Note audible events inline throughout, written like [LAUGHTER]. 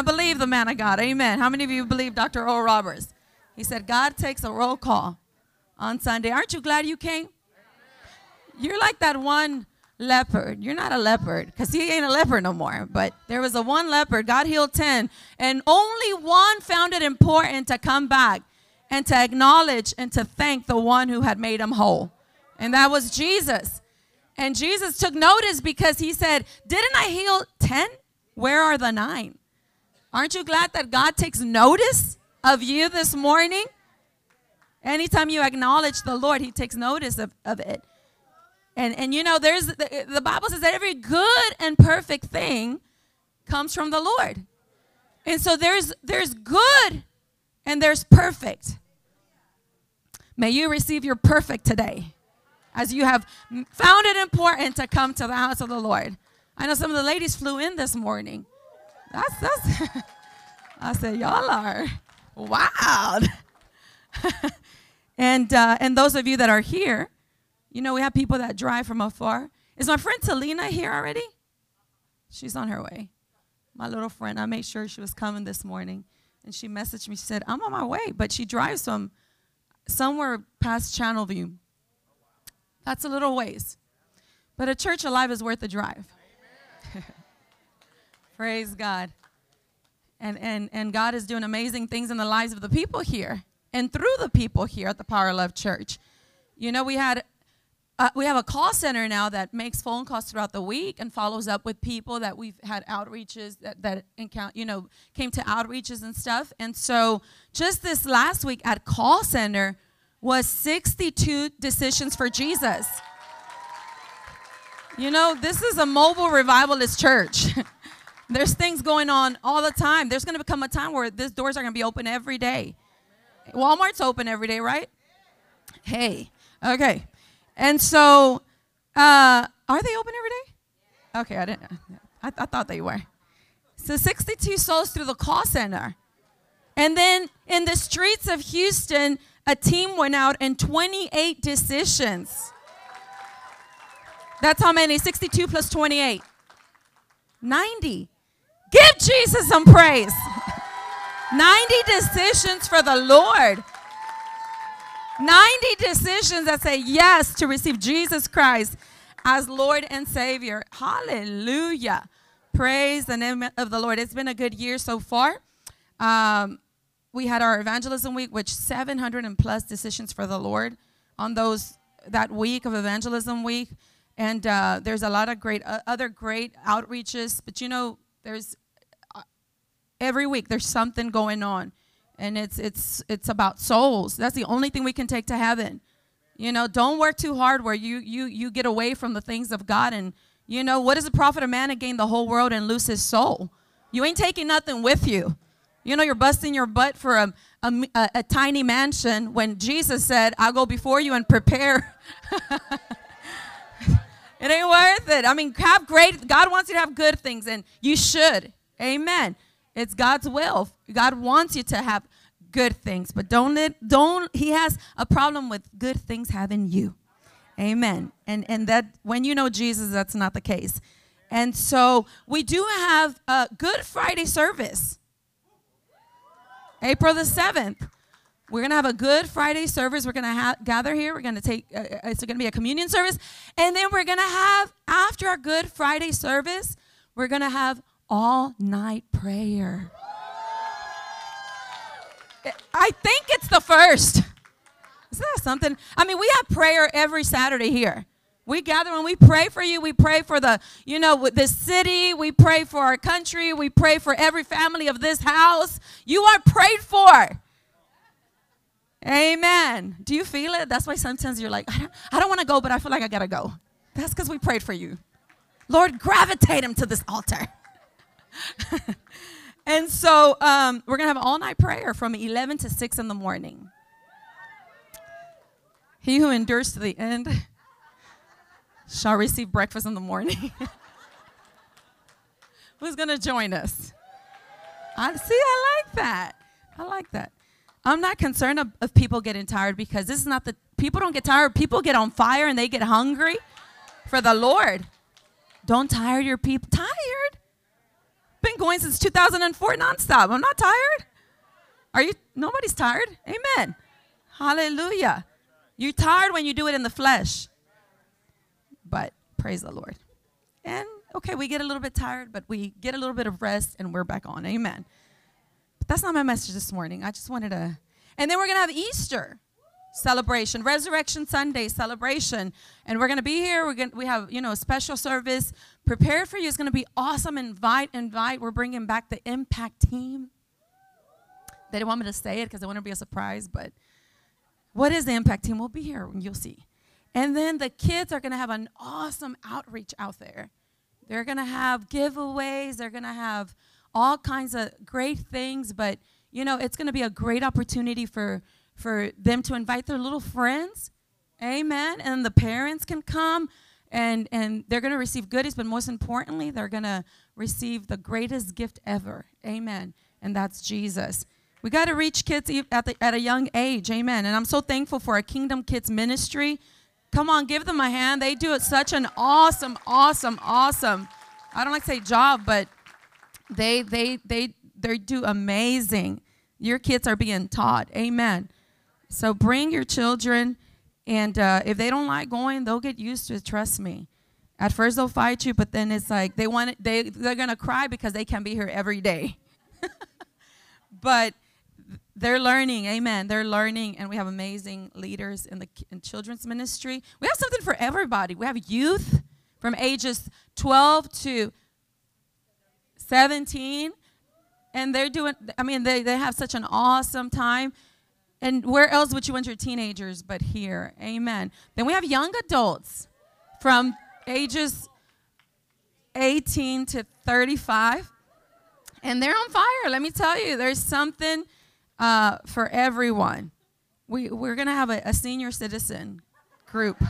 I believe the man of God. Amen. How many of you believe Dr. Oral Roberts? He said, God takes a roll call on Sunday. Aren't you glad you came? You're like that one leopard. You're not a leopard because he ain't a leopard no more. But there was a one leopard. God healed 10. And only one found it important to come back and to acknowledge and to thank the one who had made him whole. And that was Jesus. And Jesus took notice because he said, Didn't I heal 10? Where are the nine? Aren't you glad that God takes notice of you this morning? Anytime you acknowledge the Lord, He takes notice of, of it. And, and you know, there's the, the Bible says that every good and perfect thing comes from the Lord. And so there's there's good and there's perfect. May you receive your perfect today as you have found it important to come to the house of the Lord. I know some of the ladies flew in this morning. That's that's [LAUGHS] I said, y'all are wild. [LAUGHS] and uh, and those of you that are here, you know, we have people that drive from afar. Is my friend Talina here already? She's on her way. My little friend, I made sure she was coming this morning. And she messaged me. She said, I'm on my way. But she drives from somewhere past Channelview. That's a little ways. But a church alive is worth the drive. Praise God. And, and, and God is doing amazing things in the lives of the people here and through the people here at the Power Love Church. You know, we had uh, we have a call center now that makes phone calls throughout the week and follows up with people that we've had outreaches that that encounter, you know, came to outreaches and stuff. And so, just this last week at call center was 62 decisions for Jesus. You know, this is a mobile revivalist church. [LAUGHS] There's things going on all the time. There's going to become a time where these doors are going to be open every day. Walmart's open every day, right? Hey, okay. And so, uh, are they open every day? Okay, I didn't. I, I thought they were. So 62 souls through the call center. And then in the streets of Houston, a team went out and 28 decisions. That's how many? 62 plus 28. 90. Give Jesus some praise. 90 decisions for the Lord. 90 decisions that say yes to receive Jesus Christ as Lord and Savior. Hallelujah. Praise the name of the Lord. It's been a good year so far. Um, we had our evangelism week, which 700 and plus decisions for the Lord on those that week of evangelism week. And uh, there's a lot of great uh, other great outreaches, but you know, there's uh, every week there's something going on and it's it's it's about souls. That's the only thing we can take to heaven. You know, don't work too hard where you you you get away from the things of God and you know, what is the profit of man to gain the whole world and lose his soul? You ain't taking nothing with you. You know, you're busting your butt for a, a, a, a tiny mansion when Jesus said, I'll go before you and prepare. [LAUGHS] it ain't worth it. I mean, have great, God wants you to have good things, and you should. Amen. It's God's will. God wants you to have good things, but don't let, don't he has a problem with good things having you. Amen. And and that when you know Jesus, that's not the case. And so we do have a Good Friday service. April the 7th. We're going to have a Good Friday service. We're going to ha- gather here. We're going to take, uh, uh it's going to be a communion service. And then we're going to have, after our Good Friday service, we're going to have all night prayer. I think it's the first. Isn't that something? I mean, we have prayer every Saturday here. We gather and we pray for you. We pray for the, you know, the city. We pray for our country. We pray for every family of this house. You are prayed for. Amen. Do you feel it? That's why sometimes you're like, I don't, I don't want to go, but I feel like I got to go. That's because we prayed for you. Lord, gravitate him to this altar. [LAUGHS] and so um, we're going to have all night prayer from 11 to 6 in the morning. He who endures to the end [LAUGHS] shall receive breakfast in the morning. [LAUGHS] Who's going to join us? I see, I like that. I like that. I'm not concerned of, of, people getting tired because this is not the people don't get tired. People get on fire and they get hungry for the Lord. Don't tire your people. Tired? been going since 2004 nonstop. I'm not tired. Are you? Nobody's tired. Amen. Hallelujah. You're tired when you do it in the flesh. But praise the Lord. And okay, we get a little bit tired, but we get a little bit of rest and we're back on. Amen. That's not my message this morning. I just wanted to. And then we're going to have Easter celebration, Resurrection Sunday celebration. And we're going to be here. We're to, we have, you know, a special service prepared for you. It's going to be awesome. Invite, invite. We're bringing back the Impact team. They didn't want me to say it because they want to be a surprise, but what is the Impact team? We'll be here you'll see. And then the kids are going to have an awesome outreach out there. They're going to have giveaways. They're going to have all kinds of great things, but you know, it's going to be a great opportunity for for them to invite their little friends. Amen. And the parents can come and and they're going to receive goodies, but most importantly, they're going to receive the greatest gift ever. Amen. And that's Jesus. We got to reach kids at, the, at a young age. Amen. And I'm so thankful for our Kingdom Kids ministry. Come on, give them a hand. They do it such an awesome, awesome, awesome. I don't like to say job, but they they they they do amazing. Your kids are being taught. Amen. So bring your children, and uh, if they don't like going, they'll get used to it. Trust me. At first they'll fight you, but then it's like they want they they're gonna cry because they can't be here every day. [LAUGHS] but they're learning amen they're learning and we have amazing leaders in the in children's ministry we have something for everybody we have youth from ages 12 to 17 and they're doing i mean they, they have such an awesome time and where else would you want your teenagers but here amen then we have young adults from ages 18 to 35 and they're on fire let me tell you there's something uh, for everyone. We, we're going to have a, a, senior citizen group.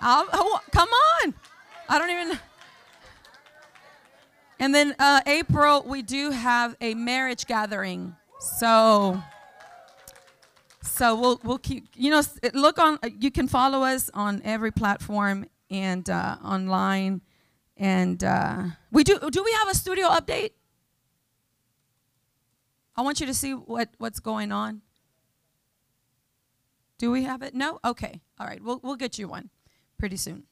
I'll, oh, come on. I don't even. And then uh, April, we do have a marriage gathering. So, so we'll we'll keep. You know, look on. You can follow us on every platform and uh, online, and uh, we do. Do we have a studio update? I want you to see what, what's going on. Do we have it? No? Okay. All right. We'll, we'll get you one pretty soon.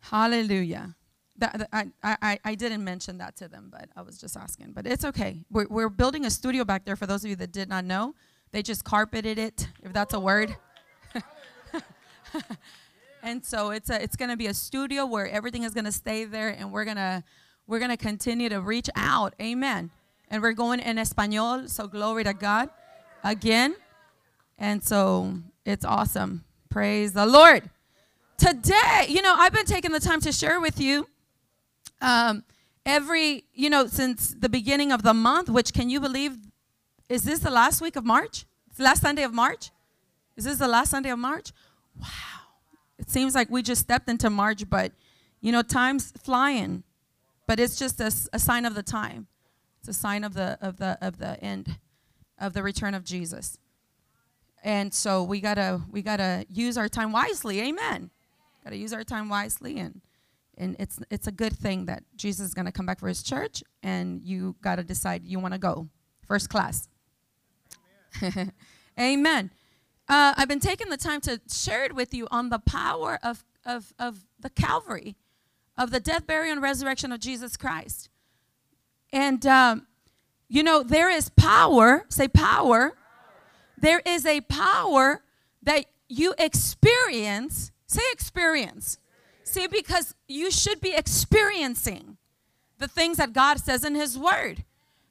Hallelujah. That, that, I, I, I didn't mention that to them, but I was just asking. But it's okay. We're, we're building a studio back there for those of you that did not know. They just carpeted it, if that's a word. [LAUGHS] and so it's, a, it's going to be a studio where everything is going to stay there, and we're to we're to continue to reach out. Amen. And we're going in Espanol, so glory to God again. And so it's awesome. Praise the Lord. Today, you know, I've been taking the time to share with you um, every, you know, since the beginning of the month, which can you believe, is this the last week of March? It's the last Sunday of March? Is this the last Sunday of March? Wow. It seems like we just stepped into March, but, you know, time's flying but it's just a, a sign of the time. It's a sign of the of the of the end of the return of Jesus. And so we gotta we gotta use our time wisely. Amen. Gotta use our time wisely, and and it's it's a good thing that Jesus is gonna come back for His church, and you gotta decide you want to go first class. Amen. [LAUGHS] Amen. Uh, I've been taking the time to share it with you on the power of of of the Calvary of the death, burial, and resurrection of Jesus Christ. And, um, you know, there is power, say power. There is a power that you experience. Say experience. See, because you should be experiencing the things that God says in His Word.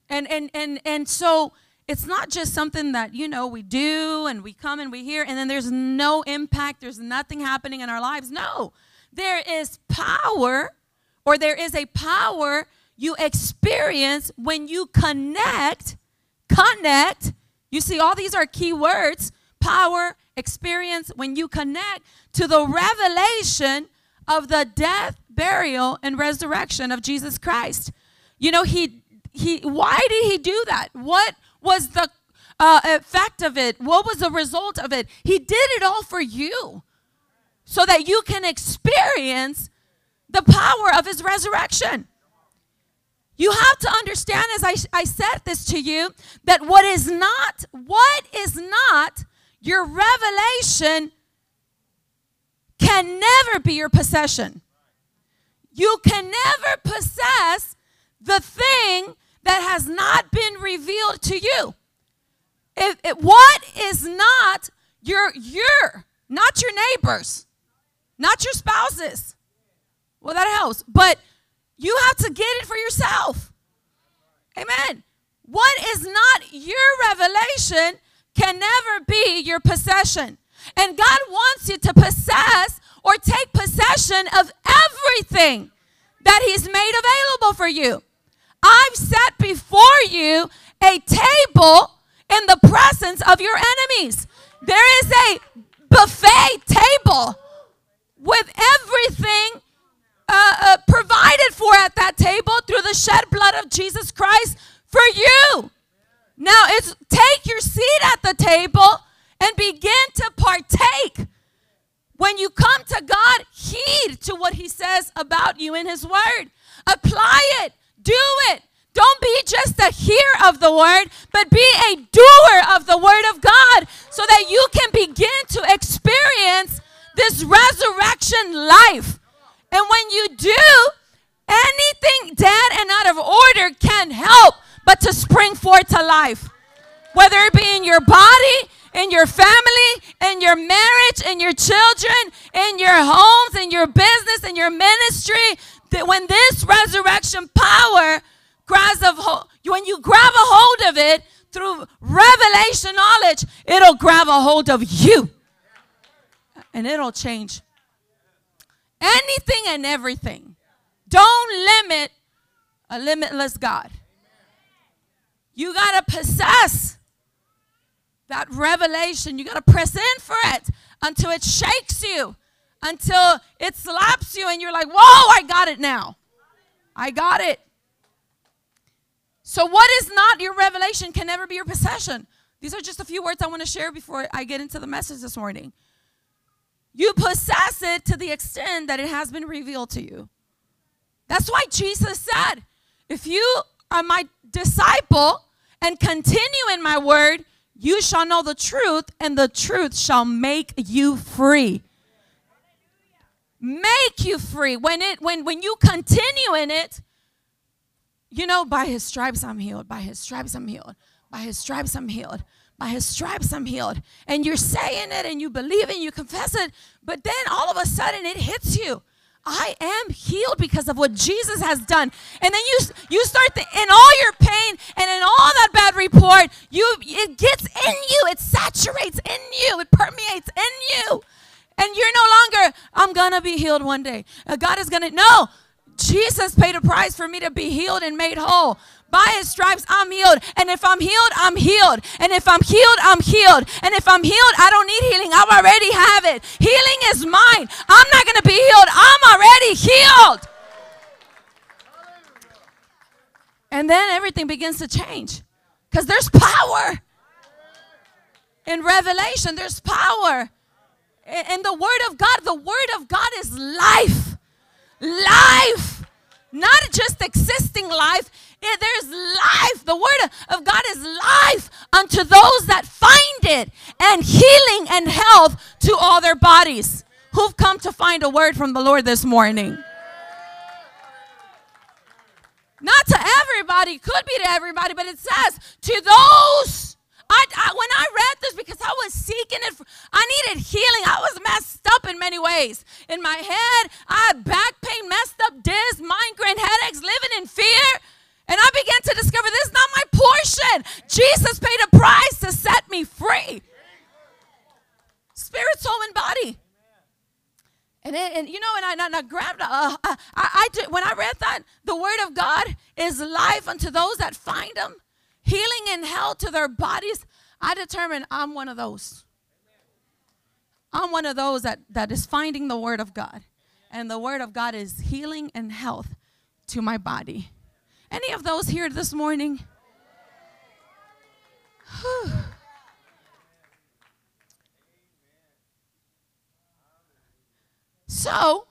And, and, and, and so it's not just something that, you know, we do and we come and we hear and then there's no impact, there's nothing happening in our lives. No, there is power, or there is a power you experience when you connect. Connect. You see, all these are key words power, experience, when you connect to the revelation of the death, burial, and resurrection of Jesus Christ. You know, he, he, why did he do that? What was the uh, effect of it? What was the result of it? He did it all for you so that you can experience the power of his resurrection. You have to understand, as I, I said this to you, that what is not, what is not your revelation can never be your possession. You can never possess the thing that has not been revealed to you. If, if, what is not your your not your neighbors, not your spouses. Well, that helps, but you have to get it for yourself. Amen. What is not your revelation can never be your possession. And God wants you to possess or take possession of everything that He's made available for you. I've set before you a table in the presence of your enemies. There is a buffet table with everything uh, uh, provided for at that table through the shed blood of Jesus Christ for you. Now it's take your seat at the table and begin to partake. When you come to God, heed to what He says about you in His Word. Apply it, do it. Don't be just a hearer of the Word, but be a doer of the Word of God so that you can begin to experience this resurrection life. And when you do, anything dead and out of order can't help but to spring forth to life. Whether it be in your body, in your family, in your marriage, in your children, in your homes, in your business, in your ministry, that when this resurrection power grabs of when you grab a hold of it through revelation knowledge, it'll grab a hold of you. And it'll change anything and everything. Don't limit a limitless God. You got to possess that revelation. You got to press in for it until it shakes you, until it slaps you, and you're like, whoa, I got it now. I got it. So, what is not your revelation can never be your possession. These are just a few words I want to share before I get into the message this morning. You possess it to the extent that it has been revealed to you. That's why Jesus said, If you are my disciple and continue in my word, you shall know the truth, and the truth shall make you free. Make you free. When it when when you continue in it, you know, by his stripes I'm healed. By his stripes I'm healed. By his stripes I'm healed. By his stripes I'm healed. And you're saying it and you believe it, and you confess it, but then all of a sudden it hits you. I am healed because of what Jesus has done. And then you you start the, in all your pain and in all that bad report, you it gets in you, it saturates in you, it permeates in you. And you're no longer, I'm gonna be healed one day. Uh, God is gonna no. Jesus paid a price for me to be healed and made whole. By his stripes, I'm healed. And if I'm healed, I'm healed. And if I'm healed, I'm healed. And if I'm healed, I don't need healing. I already have it. Healing is mine. I'm not going to be healed. I'm already healed. And then everything begins to change because there's power. In Revelation, there's power. In the Word of God, the Word of God is life. Life. Not just existing life, it, there's life. The word of God is life unto those that find it, and healing and health to all their bodies. Who've come to find a word from the Lord this morning? Not to everybody, could be to everybody, but it says to those. I, I, when I read this because I was seeking it, I needed healing. I was messed up in many ways. In my head, I had back pain, messed up disc, migraine headaches, living in fear. And I began to discover this is not my portion. Jesus paid a price to set me free. Spirit, soul, and body. And, it, and you know, and I, and I grabbed, uh, I, I, I when I read that, the word of God is life unto those that find them, healing and health to their bodies. I determined I'm one of those. I'm one of those that, that is finding the word of God. And the word of God is healing and health to my body. Any of those here this morning? so,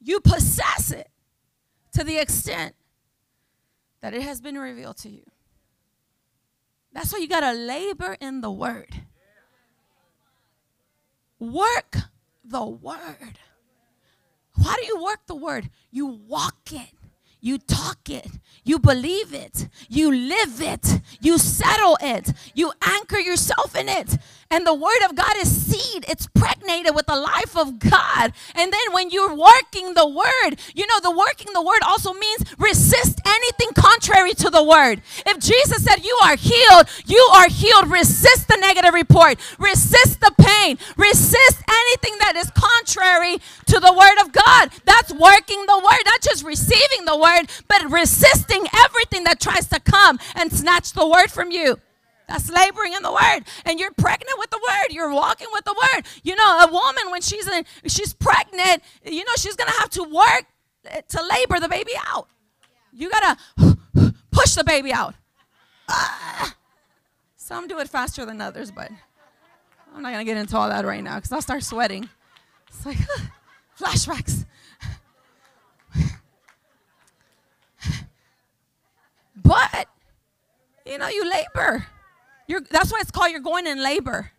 you possess it to the extent that it has been revealed to you. That's why you got to labor in the word. Work the word. Why do you work the word? You walk it. You talk it, you believe it, you live it, you settle it, you anchor yourself in it. And the word of God is seed, it's pregnated with the life of God. And then when you're working the word, you know, the working the word also means resist anything contrary to the word. If Jesus said, You are healed, you are healed, resist the negative report, resist the pain, resist anything that is contrary to the word of God. That's working the word, not just receiving the word but resisting everything that tries to come and snatch the word from you. That's laboring in the word. And you're pregnant with the word. You're walking with the word. You know, a woman when she's in, she's pregnant, you know, she's gonna have to work to labor the baby out. You gotta [SIGHS] push the baby out. Ah. Some do it faster than others, but I'm not gonna get into all that right now because I'll start sweating. It's like [SIGHS] flashbacks. [SIGHS] But, you know, you labor. You're, that's why it's called you're going in labor.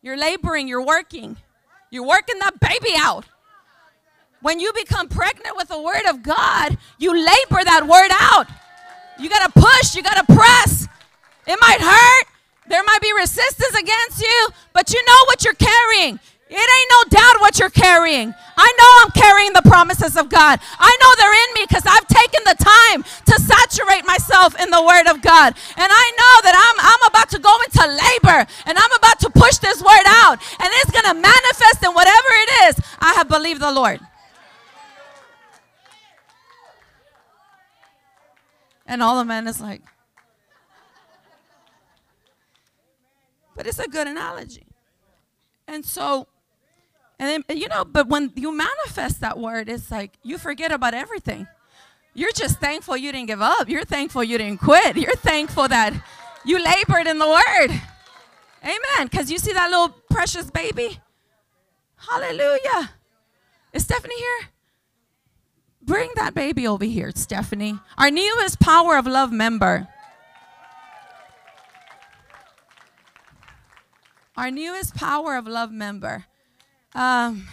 You're laboring, you're working. You're working that baby out. When you become pregnant with the word of God, you labor that word out. You got to push, you got to press. It might hurt. There might be resistance against you, but you know what you're carrying. It ain't no doubt what you're carrying. I know I'm carrying the promises of God. I know they're in me because I've taken the time to saturate myself in the Word of God. And I know that I'm, I'm about to go into labor and I'm about to push this Word out. And it's going to manifest in whatever it is I have believed the Lord. And all the men is like, but it's a good analogy. And so and then, you know, but when you manifest that word, it's like you forget about everything. You're just thankful you didn't give up. You're thankful you didn't quit. You're thankful that you labored in the word. Amen. Because you see that little precious baby? Hallelujah. Is Stephanie here? Bring that baby over here, Stephanie. Our newest Power of Love member. Our newest Power of Love member. Um,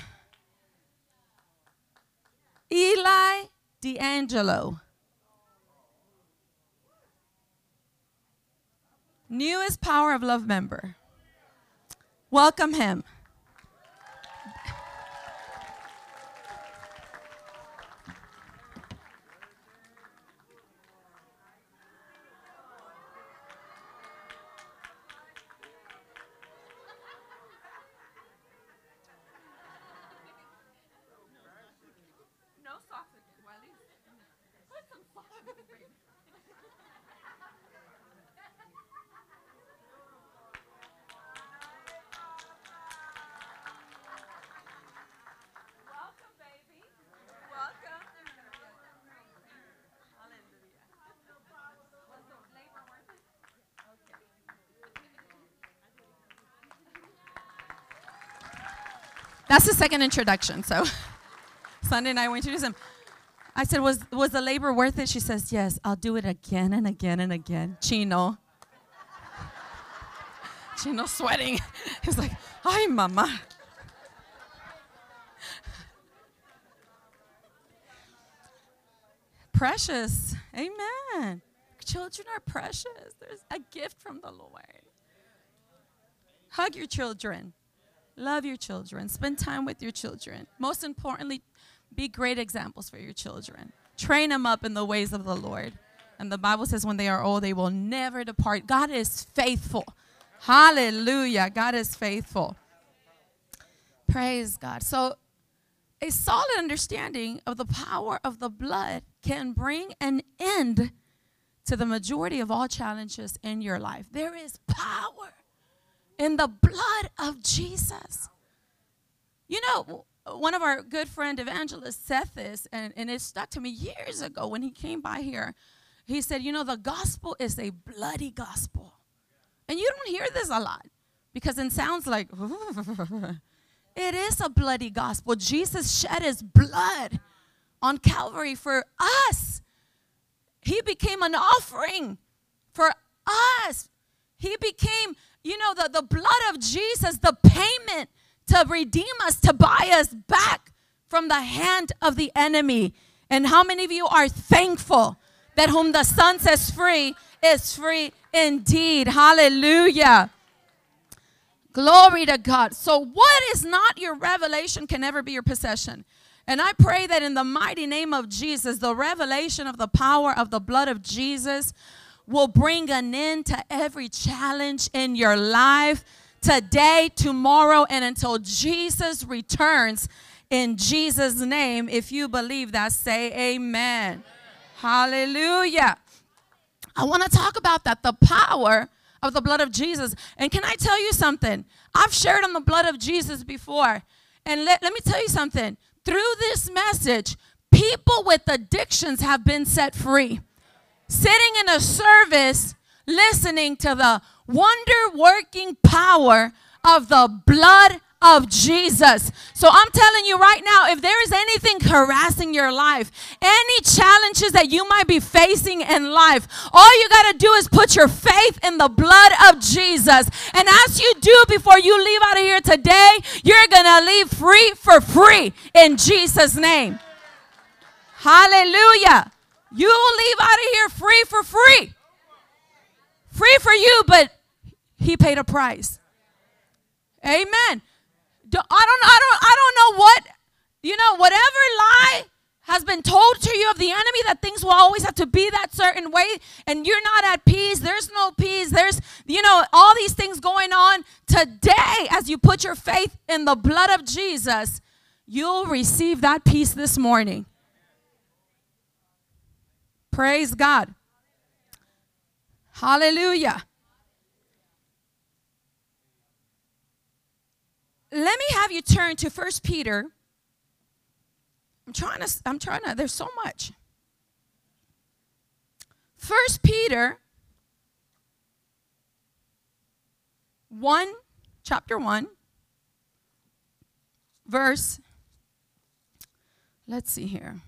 Eli D'Angelo. Newest Power of Love member. Welcome him. That's the second introduction. So [LAUGHS] Sunday night we introduced him. I said, was, was the labor worth it? She says, yes, I'll do it again and again and again. Chino. [LAUGHS] Chino sweating. [LAUGHS] He's like, hi, mama. Precious. Amen. Children are precious. There's a gift from the Lord. Hug your children. Love your children. Spend time with your children. Most importantly, be great examples for your children. Train them up in the ways of the Lord. And the Bible says when they are old, they will never depart. God is faithful. Hallelujah. God is faithful. Praise God. So, a solid understanding of the power of the blood can bring an end to the majority of all challenges in your life. There is power in the blood of Jesus. You know, one of our good friend evangelists said this, and, and it stuck to me years ago when he came by here. He said, You know, the gospel is a bloody gospel. And you don't hear this a lot because it sounds like, [LAUGHS] It is a bloody gospel. Jesus shed his blood on Calvary for us. He became an offering for us. He became, you know, the, the blood of Jesus, the payment to redeem us, to buy us back from the hand of the enemy. And how many of you are thankful that whom the Son sets free is free indeed? Hallelujah. Glory to God. So, what is not your revelation can never be your possession. And I pray that in the mighty name of Jesus, the revelation of the power of the blood of Jesus will bring an end to every challenge in your life today, tomorrow, and until Jesus returns. In Jesus' name, if you believe that, say amen. amen. Hallelujah. I want to talk about that the power of the blood of Jesus. And can I tell you something? I've shared on the blood of Jesus before. And let, let me tell you something. Through this message, people with addictions have been set free. Sitting in a service, listening to the wonder working power of the blood of Jesus. So I'm telling you right now, if there is anything harassing your life, any challenges that you might be facing in life, all you got to do is put your faith in the blood of Jesus. And as you do before you leave out of here today, you're going to leave free for free in Jesus' name. Hallelujah. You will leave out of here free for free. Free for you, but he paid a price. Amen. I don't, I don't, I don't know what, you know, whatever lie has been told to you of the enemy that things will always have to be that certain way and you're not at peace there's no peace there's you know all these things going on today as you put your faith in the blood of jesus you'll receive that peace this morning praise god hallelujah let me have you turn to First Peter. I'm trying to, I'm trying to, there's so much. First Peter 1, chapter 1, verse, let's see here.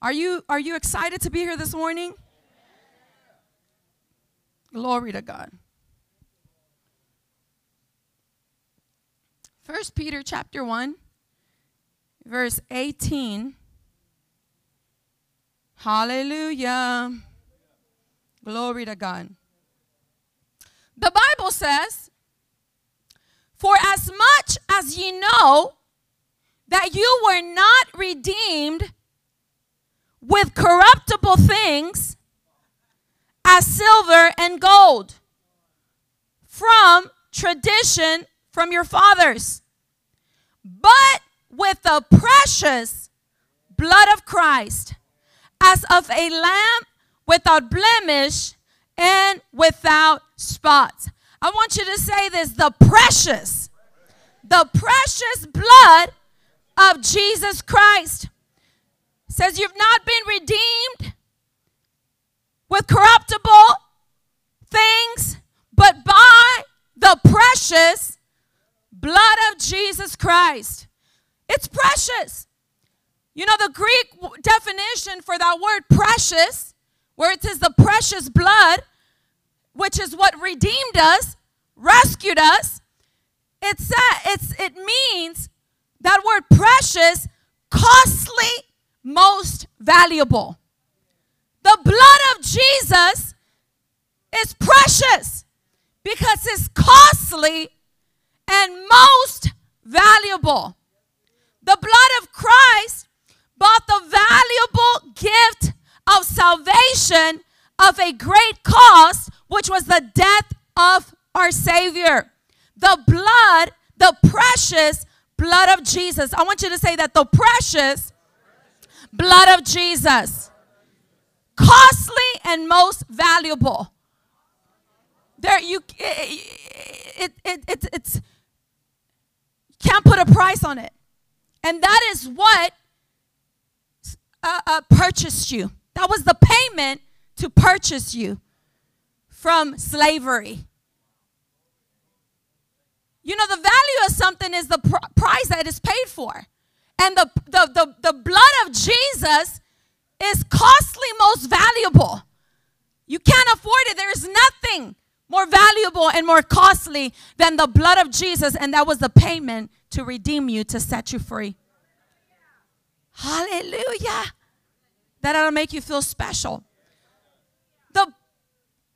Are you, are you excited to be here this morning? Glory to God. First Peter chapter 1 verse 18 Hallelujah. Glory to God. The Bible says, For as much as ye know that you were not redeemed with corruptible things as silver and gold from tradition from your fathers, but with the precious blood of Christ, as of a lamb without blemish and without spot. I want you to say this the precious, the precious blood of Jesus Christ says you've not been redeemed with corruptible things, but by the precious blood of Jesus Christ. It's precious. You know, the Greek definition for that word precious, where it says the precious blood, which is what redeemed us, rescued us, it's, it's, it means that word precious, costly, most valuable. The blood of Jesus is precious because it's costly and most valuable. The blood of Christ bought the valuable gift of salvation of a great cost, which was the death of our Savior. The blood, the precious blood of Jesus. I want you to say that the precious blood of Jesus. Costly and most valuable. There you it, it, it, it's can't put a price on it. And that is what uh, uh, purchased you. That was the payment to purchase you from slavery. You know, the value of something is the pr- price that is paid for. And the, the, the, the blood of Jesus is costly, most valuable. You can't afford it. There is nothing more valuable and more costly than the blood of Jesus, and that was the payment to redeem you, to set you free. Hallelujah. That'll make you feel special. The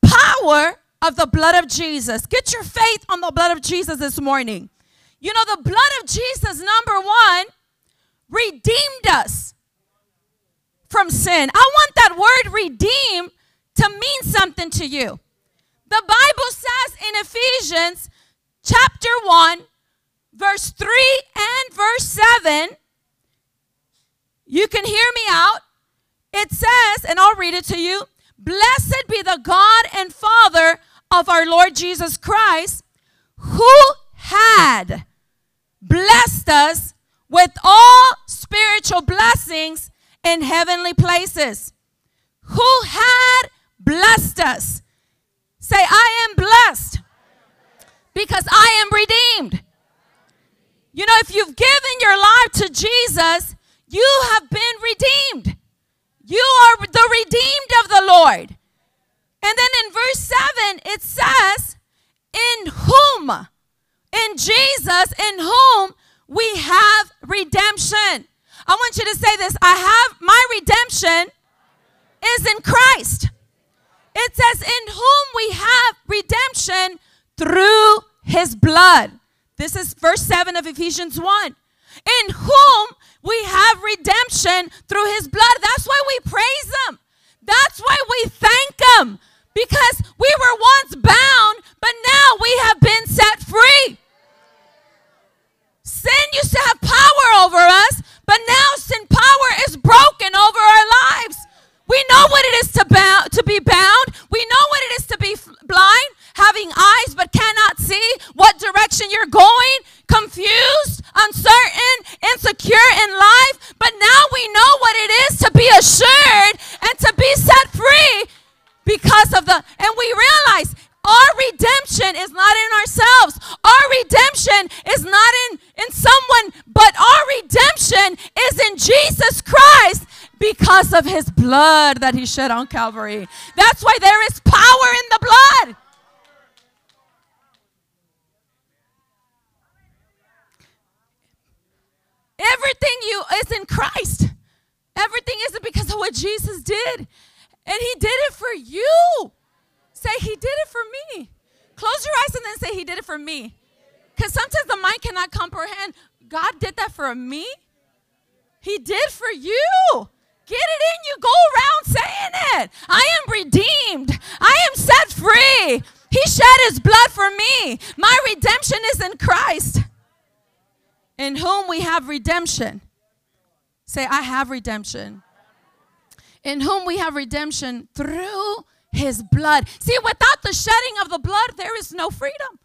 power of the blood of Jesus. Get your faith on the blood of Jesus this morning. You know, the blood of Jesus, number one, redeemed us from sin. I want that word redeem to mean something to you. The Bible says in Ephesians chapter 1, verse 3 and verse 7, you can hear me out. It says, and I'll read it to you Blessed be the God and Father of our Lord Jesus Christ, who had blessed us with all spiritual blessings in heavenly places. Who had blessed us. Say, I am blessed because I am redeemed. You know, if you've given your life to Jesus, you have been redeemed. You are the redeemed of the Lord. And then in verse 7, it says, In whom, in Jesus, in whom we have redemption. I want you to say this I have my redemption is in Christ. It says, In whom we have redemption through his blood. This is verse 7 of Ephesians 1. In whom we have redemption through his blood. That's why we praise him. That's why we thank him. Because we were once bound, but now we have been set free. Sin used to have power over us, but now sin power is broken over our lives. We know what it is to, to be bound. We know what it is to be blind, having eyes but cannot see what direction you're going, confused, uncertain, insecure in life. But now we know what it is to be assured and to be set free because of the, and we realize our redemption is not in ourselves. Our redemption is not in, in someone, but our redemption is in Jesus Christ because of his blood that he shed on Calvary. That's why there is power in the blood. Everything you is in Christ. Everything isn't because of what Jesus did. And he did it for you. Say, he did it for me. Close your eyes and then say, he did it for me. Because sometimes the mind cannot comprehend. God did that for me. He did for you. Get it in you. Go around saying it. I am redeemed. I am set free. He shed his blood for me. My redemption is in Christ, in whom we have redemption. Say, I have redemption. In whom we have redemption through his blood. See, without the shedding of the blood, there is no freedom.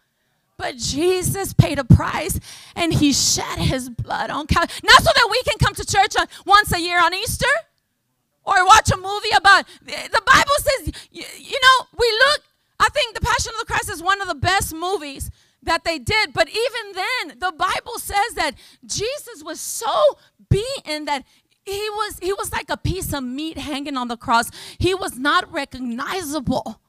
But Jesus paid a price and he shed his blood on Calvary. Not so that we can come to church on, once a year on Easter or watch a movie about the bible says you, you, know we look i think the passion of the christ is one of the best movies that they did but even then the bible says that jesus was so beaten that he was he was like a piece of meat hanging on the cross he was not recognizable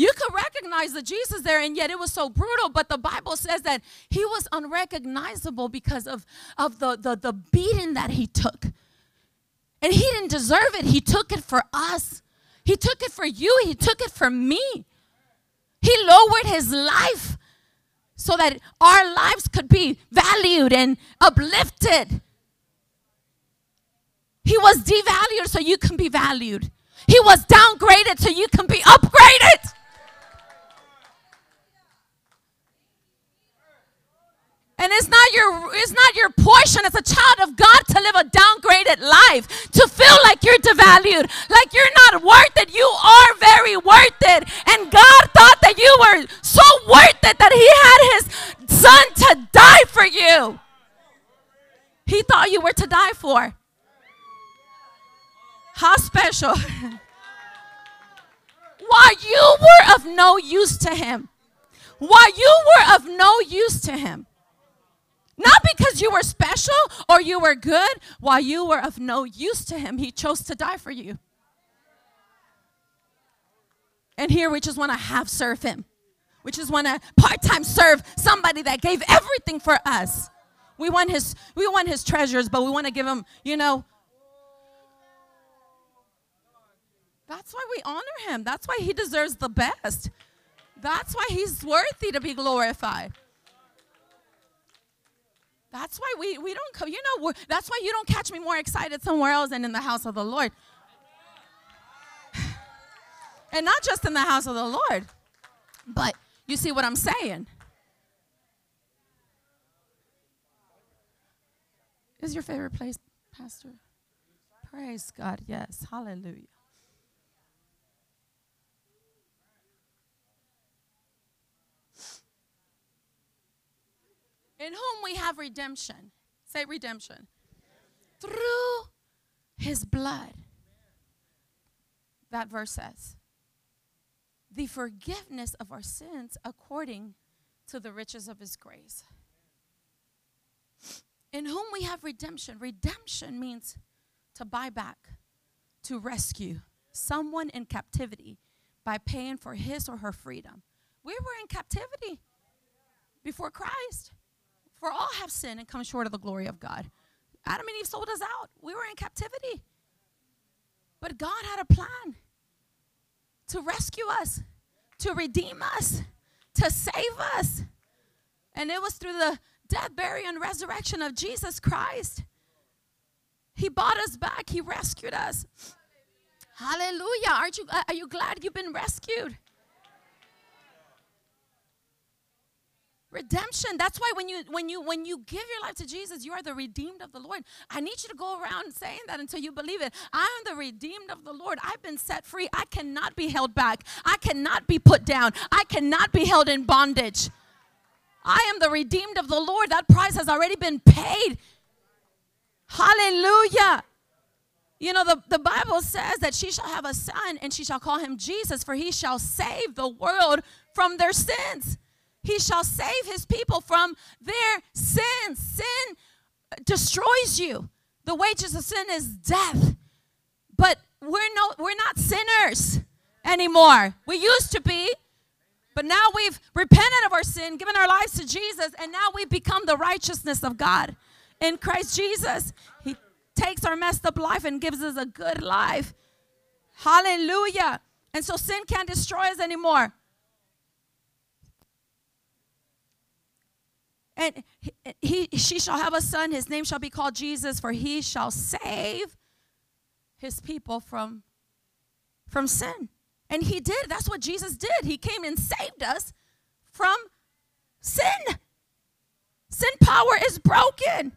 you could recognize the Jesus there, and yet it was so brutal. But the Bible says that he was unrecognizable because of, of the, the, the beating that he took. And he didn't deserve it. He took it for us. He took it for you. He took it for me. He lowered his life so that our lives could be valued and uplifted. He was devalued so you can be valued. He was downgraded so you can be upgraded. And it's not your it's not your portion as a child of God to live a downgraded life, to feel like you're devalued, like you're not worth it. You are very worth it. And God thought that you were so worth it that he had his son to die for you. He thought you were to die for. How special. [LAUGHS] While you were of no use to him while you were of no use to him. Not because you were special or you were good, while you were of no use to him, he chose to die for you. And here we just want to half serve him. We just want to part-time serve somebody that gave everything for us. We want his we want his treasures, but we want to give him, you know. That's why we honor him. That's why he deserves the best. That's why he's worthy to be glorified. That's why we, we don't come, you know, that's why you don't catch me more excited somewhere else than in the house of the Lord. [SIGHS] and not just in the house of the Lord, but you see what I'm saying? Is your favorite place, Pastor? Praise God, yes. Hallelujah. In whom we have redemption. Say redemption. Through his blood. That verse says, the forgiveness of our sins according to the riches of his grace. In whom we have redemption. Redemption means to buy back, to rescue someone in captivity by paying for his or her freedom. We were in captivity before Christ. For all have sinned and come short of the glory of God. Adam and Eve sold us out. We were in captivity. But God had a plan to rescue us, to redeem us, to save us. And it was through the death, burial, and resurrection of Jesus Christ. He bought us back, He rescued us. Hallelujah. Aren't you, uh, are you glad you've been rescued? Redemption. That's why when you when you when you give your life to jesus you are the redeemed of the lord. I need you to go around saying that until you believe it. I am the redeemed of the lord. I've been set free. I cannot be held back. I cannot be put down. I cannot be held in bondage. I am the redeemed of the lord. That price has already been paid. Hallelujah. You know, the, the Bible says that she shall have a son and she shall call him Jesus, for he shall save the world from their sins. He shall save his people from their sins. Sin destroys you. The wages of sin is death. But we're no we're not sinners anymore. We used to be, but now we've repented of our sin, given our lives to Jesus, and now we've become the righteousness of God in Christ Jesus. He takes our messed up life and gives us a good life. Hallelujah. And so sin can't destroy us anymore. And he, she shall have a son. His name shall be called Jesus, for he shall save his people from, from sin. And he did. That's what Jesus did. He came and saved us from sin. Sin power is broken.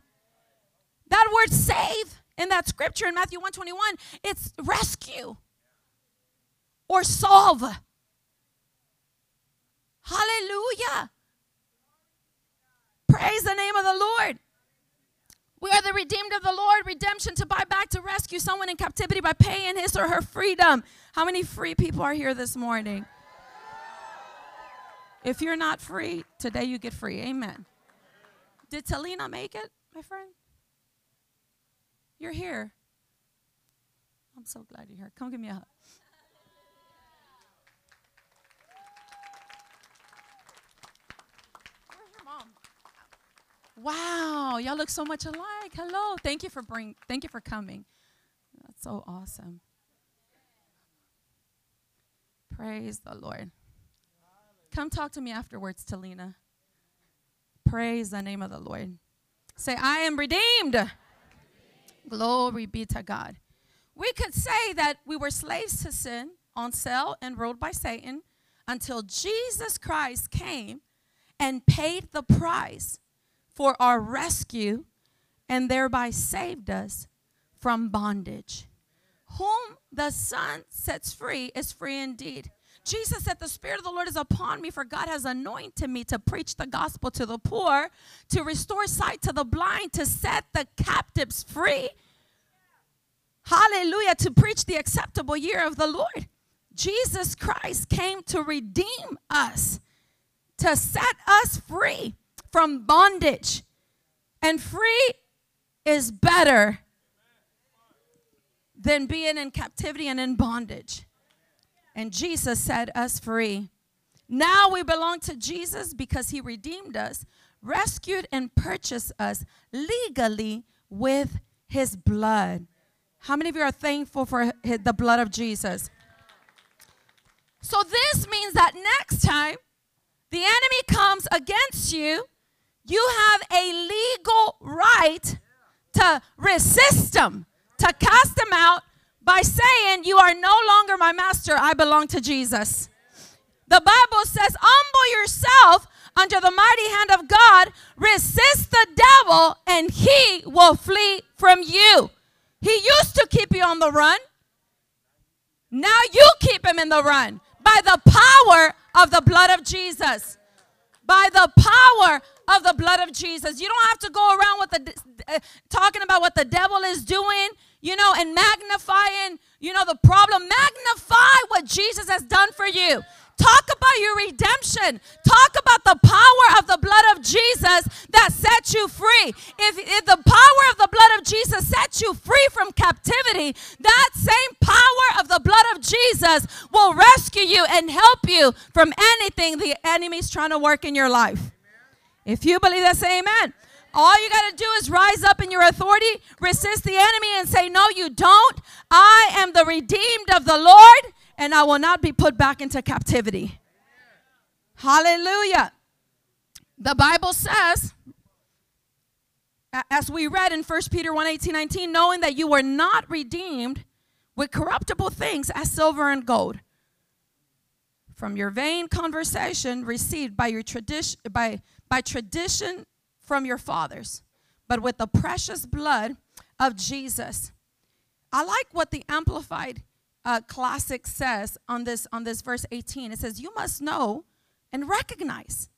That word save in that scripture in Matthew 121, it's rescue or solve. Hallelujah. Praise the name of the Lord. We are the redeemed of the Lord. Redemption to buy back, to rescue someone in captivity by paying his or her freedom. How many free people are here this morning? If you're not free, today you get free. Amen. Did Talina make it, my friend? You're here. I'm so glad you're here. Come give me a hug. Wow, y'all look so much alike. Hello. Thank you for bring thank you for coming. That's so awesome. Praise the Lord. Come talk to me afterwards, Talina. Praise the name of the Lord. Say, I am redeemed. Glory be to God. We could say that we were slaves to sin on sale and ruled by Satan until Jesus Christ came and paid the price for our rescue and thereby saved us from bondage. Whom the Son sets free is free indeed. Jesus said, The Spirit of the Lord is upon me, for God has anointed me to preach the gospel to the poor, to restore sight to the blind, to set the captives free. Hallelujah, to preach the acceptable year of the Lord. Jesus Christ came to redeem us to set us free from bondage. And free is better than being in captivity and in bondage. And Jesus set us free. Now we belong to Jesus because he redeemed us, rescued and purchased us legally with his blood. How many of you are thankful for the blood of Jesus? So, this means that next time the enemy comes against you, you have a legal right to resist them, to cast them out by saying, You are no longer my master, I belong to Jesus. The Bible says, Humble yourself under the mighty hand of God, resist the devil, and he will flee from you. He used to keep you on the run. Now you keep him in the run by the power of the blood of Jesus. By the power of the blood of Jesus. You don't have to go around with the uh, talking about what the devil is doing, you know, and magnifying, you know, the problem. Magnify what Jesus has done for you. Talk about your redemption. Talk about the power of the blood of Jesus that set you free. If, if the power of the blood of Jesus sets you free from captivity, that same power of the blood of Jesus will rescue you and help you from anything the enemy's trying to work in your life. If you believe that, say amen. All you got to do is rise up in your authority, resist the enemy, and say, No, you don't. I am the redeemed of the Lord and I will not be put back into captivity. Hallelujah. The Bible says, as we read in 1 Peter 1 18, 19, knowing that you were not redeemed with corruptible things as silver and gold from your vain conversation received by your tradition by, by tradition from your fathers, but with the precious blood of Jesus. I like what the Amplified uh, classic says on this on this verse 18 it says you must know and recognize.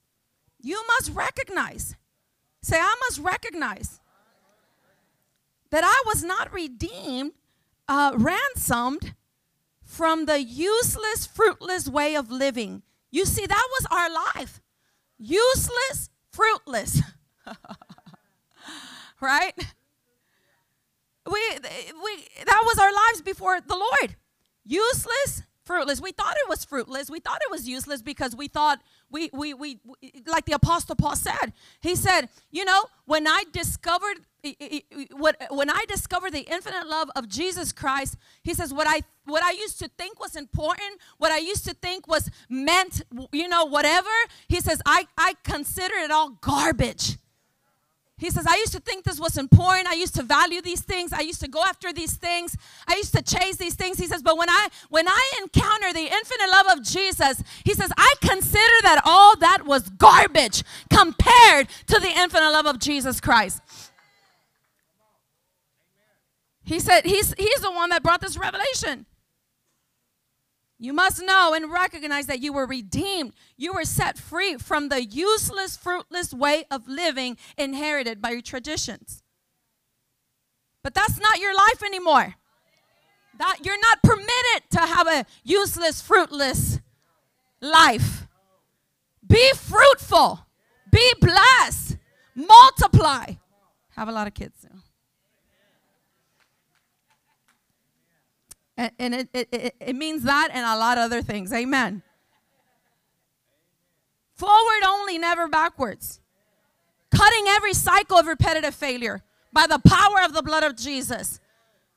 You must recognize. Say i must recognize that i was not redeemed uh, ransomed from the useless fruitless way of living. You see that was our life. Useless fruitless. [LAUGHS] Right? We, we that was our lives before the lord Useless, fruitless. We thought it was fruitless. We thought it was useless because we thought we, we, we, we like the Apostle Paul said. He said, you know, when I discovered when I discovered the infinite love of Jesus Christ, he says what I what I used to think was important, what I used to think was meant, you know, whatever. He says I I consider it all garbage he says, I used to think this was important. I used to value these things. I used to go after these things. I used to chase these things. He says, but when I when I encounter the infinite love of Jesus, he says, I consider that all that was garbage compared to the infinite love of Jesus Christ. He said, he's, he's the one that brought this revelation. You must know and recognize that you were redeemed. You were set free from the useless, fruitless way of living inherited by your traditions. But that's not your life anymore. That you're not permitted to have a useless, fruitless life. Be fruitful. Be blessed. Multiply. Have a lot of kids. And, and it, it, it means that and a lot of other things. Amen. Forward only, never backwards. Cutting every cycle of repetitive failure by the power of the blood of Jesus.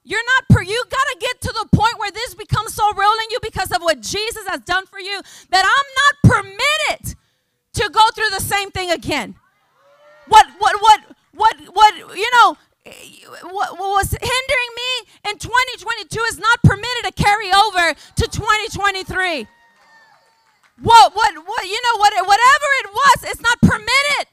You're not, per, you got to get to the point where this becomes so real in you because of what Jesus has done for you that I'm not permitted to go through the same thing again. What, what, what, what, what, you know, what was hindering me in 2022 is not permitted to carry over to 2023. What, what, what, you know, what, whatever it was, it's not permitted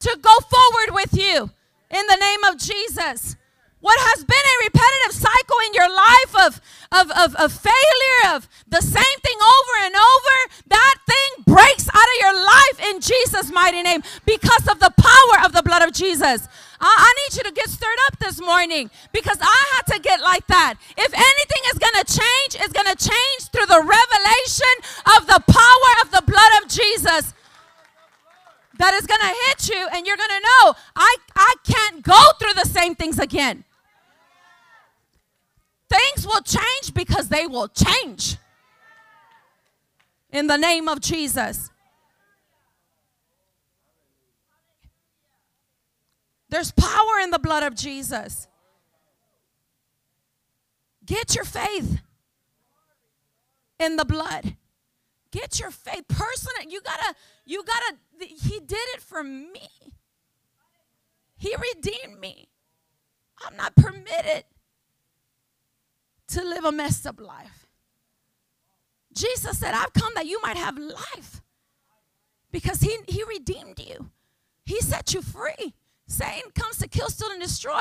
to go forward with you in the name of Jesus what has been a repetitive cycle in your life of, of, of, of failure, of the same thing over and over, that thing breaks out of your life in Jesus' mighty name because of the power of the blood of Jesus. I, I need you to get stirred up this morning because I had to get like that. If anything is going to change, it's going to change through the revelation of the power of the blood of Jesus that is going to hit you and you're going to know I, I can't go through the same things again change because they will change. In the name of Jesus. There's power in the blood of Jesus. Get your faith in the blood. Get your faith. Personal. You gotta, you gotta, he did it for me. He redeemed me. I'm not permitted to live a messed up life. Jesus said, I've come that you might have life because he, he redeemed you, He set you free. Satan comes to kill, steal, and destroy.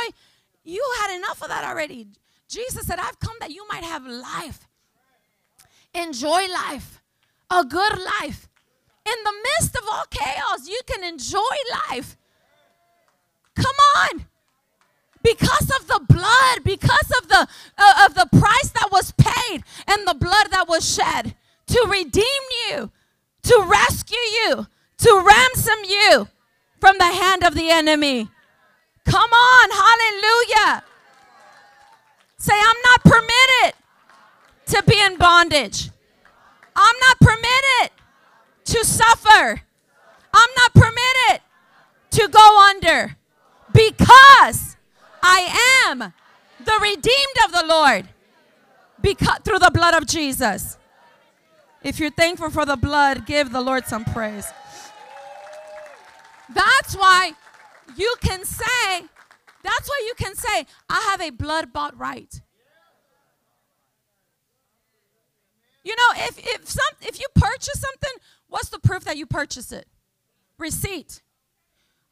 You had enough of that already. Jesus said, I've come that you might have life. Enjoy life, a good life. In the midst of all chaos, you can enjoy life. Come on. Because of the blood, because of the uh, of the price that was paid and the blood that was shed to redeem you, to rescue you, to ransom you from the hand of the enemy. Come on, hallelujah. Say, I'm not permitted to be in bondage. I'm not permitted to suffer. I'm not permitted to go under because I am the redeemed of the Lord because, through the blood of Jesus. If you're thankful for the blood, give the Lord some praise. That's why you can say, that's why you can say, I have a blood bought right. You know, if if some if you purchase something, what's the proof that you purchase it? Receipt.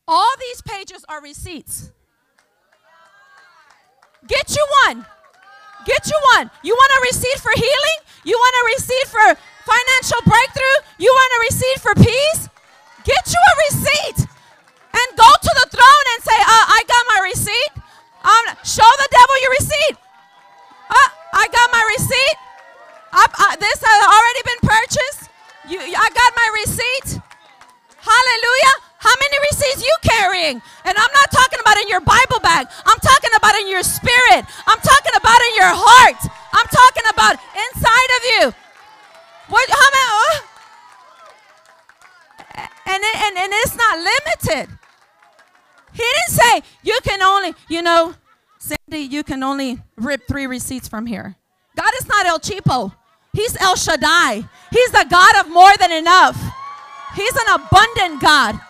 All these pages are receipts. Get you one. Get you one. You want a receipt for healing? You want a receipt for financial breakthrough? You want a receipt for peace? Get you a receipt and go to the throne and say, uh, I got my receipt. Um, show the devil your receipt. Uh, I got my receipt. I, uh, this has already been purchased. You, I got my receipt. Hallelujah. How many receipts you carrying? And I'm not talking about in your Bible bag. I'm talking about in your spirit. I'm talking about in your heart. I'm talking about inside of you. What, how many? Uh, and, it, and, and it's not limited. He didn't say you can only, you know, Sandy, you can only rip three receipts from here. God is not El Cheapo. He's El Shaddai. He's the God of more than enough. He's an abundant God.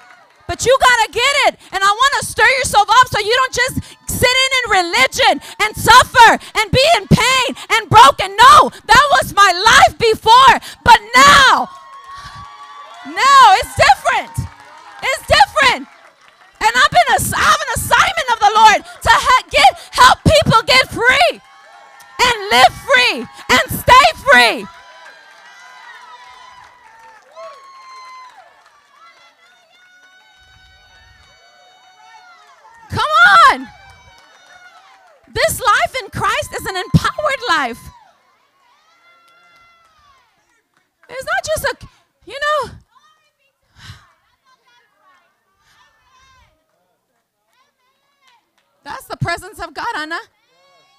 But you got to get it. And I want to stir yourself up so you don't just sit in in religion and suffer and be in pain and broken. No, that was my life before. But now, now it's different. It's different. And I've been a, I have an assignment of the Lord to ha- get help people get free and live free and stay free. On. This life in Christ is an empowered life. It's not just a, you know. That's the presence of God, Anna.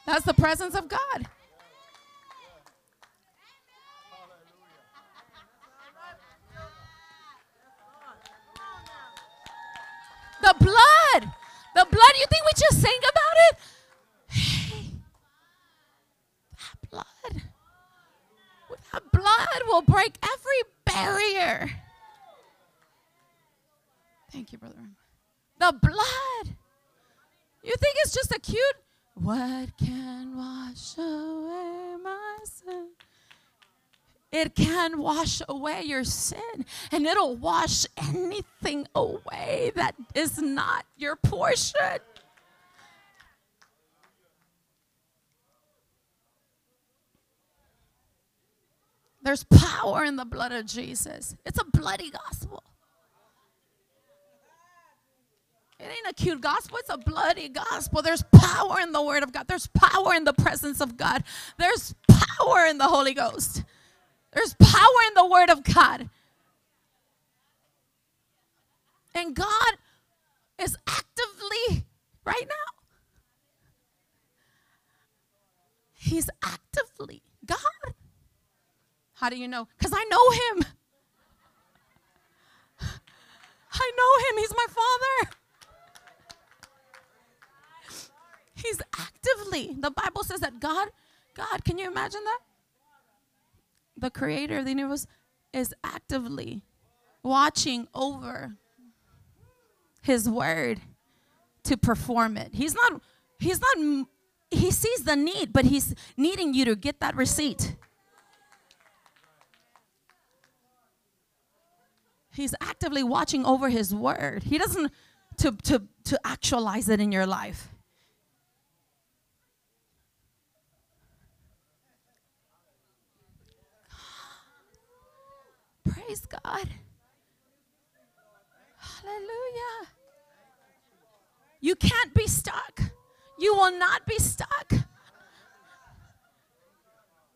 That's the presence of God. The blood blood, you think we just sing about it? Hey, that blood, that blood will break every barrier. Thank you, brother. The blood. You think it's just a cute, what can wash away my sin? It can wash away your sin and it'll wash anything away that is not your portion. There's power in the blood of Jesus. It's a bloody gospel. It ain't a cute gospel, it's a bloody gospel. There's power in the Word of God, there's power in the presence of God, there's power in the Holy Ghost. There's power in the Word of God. And God is actively, right now, He's actively God. How do you know? Because I know him. I know him. He's my father. He's actively. The Bible says that God, God, can you imagine that? The creator of the universe is actively watching over his word to perform it. He's not he's not he sees the need, but he's needing you to get that receipt. He's actively watching over his word. He doesn't to to to actualize it in your life. Praise God. Hallelujah. You can't be stuck. You will not be stuck.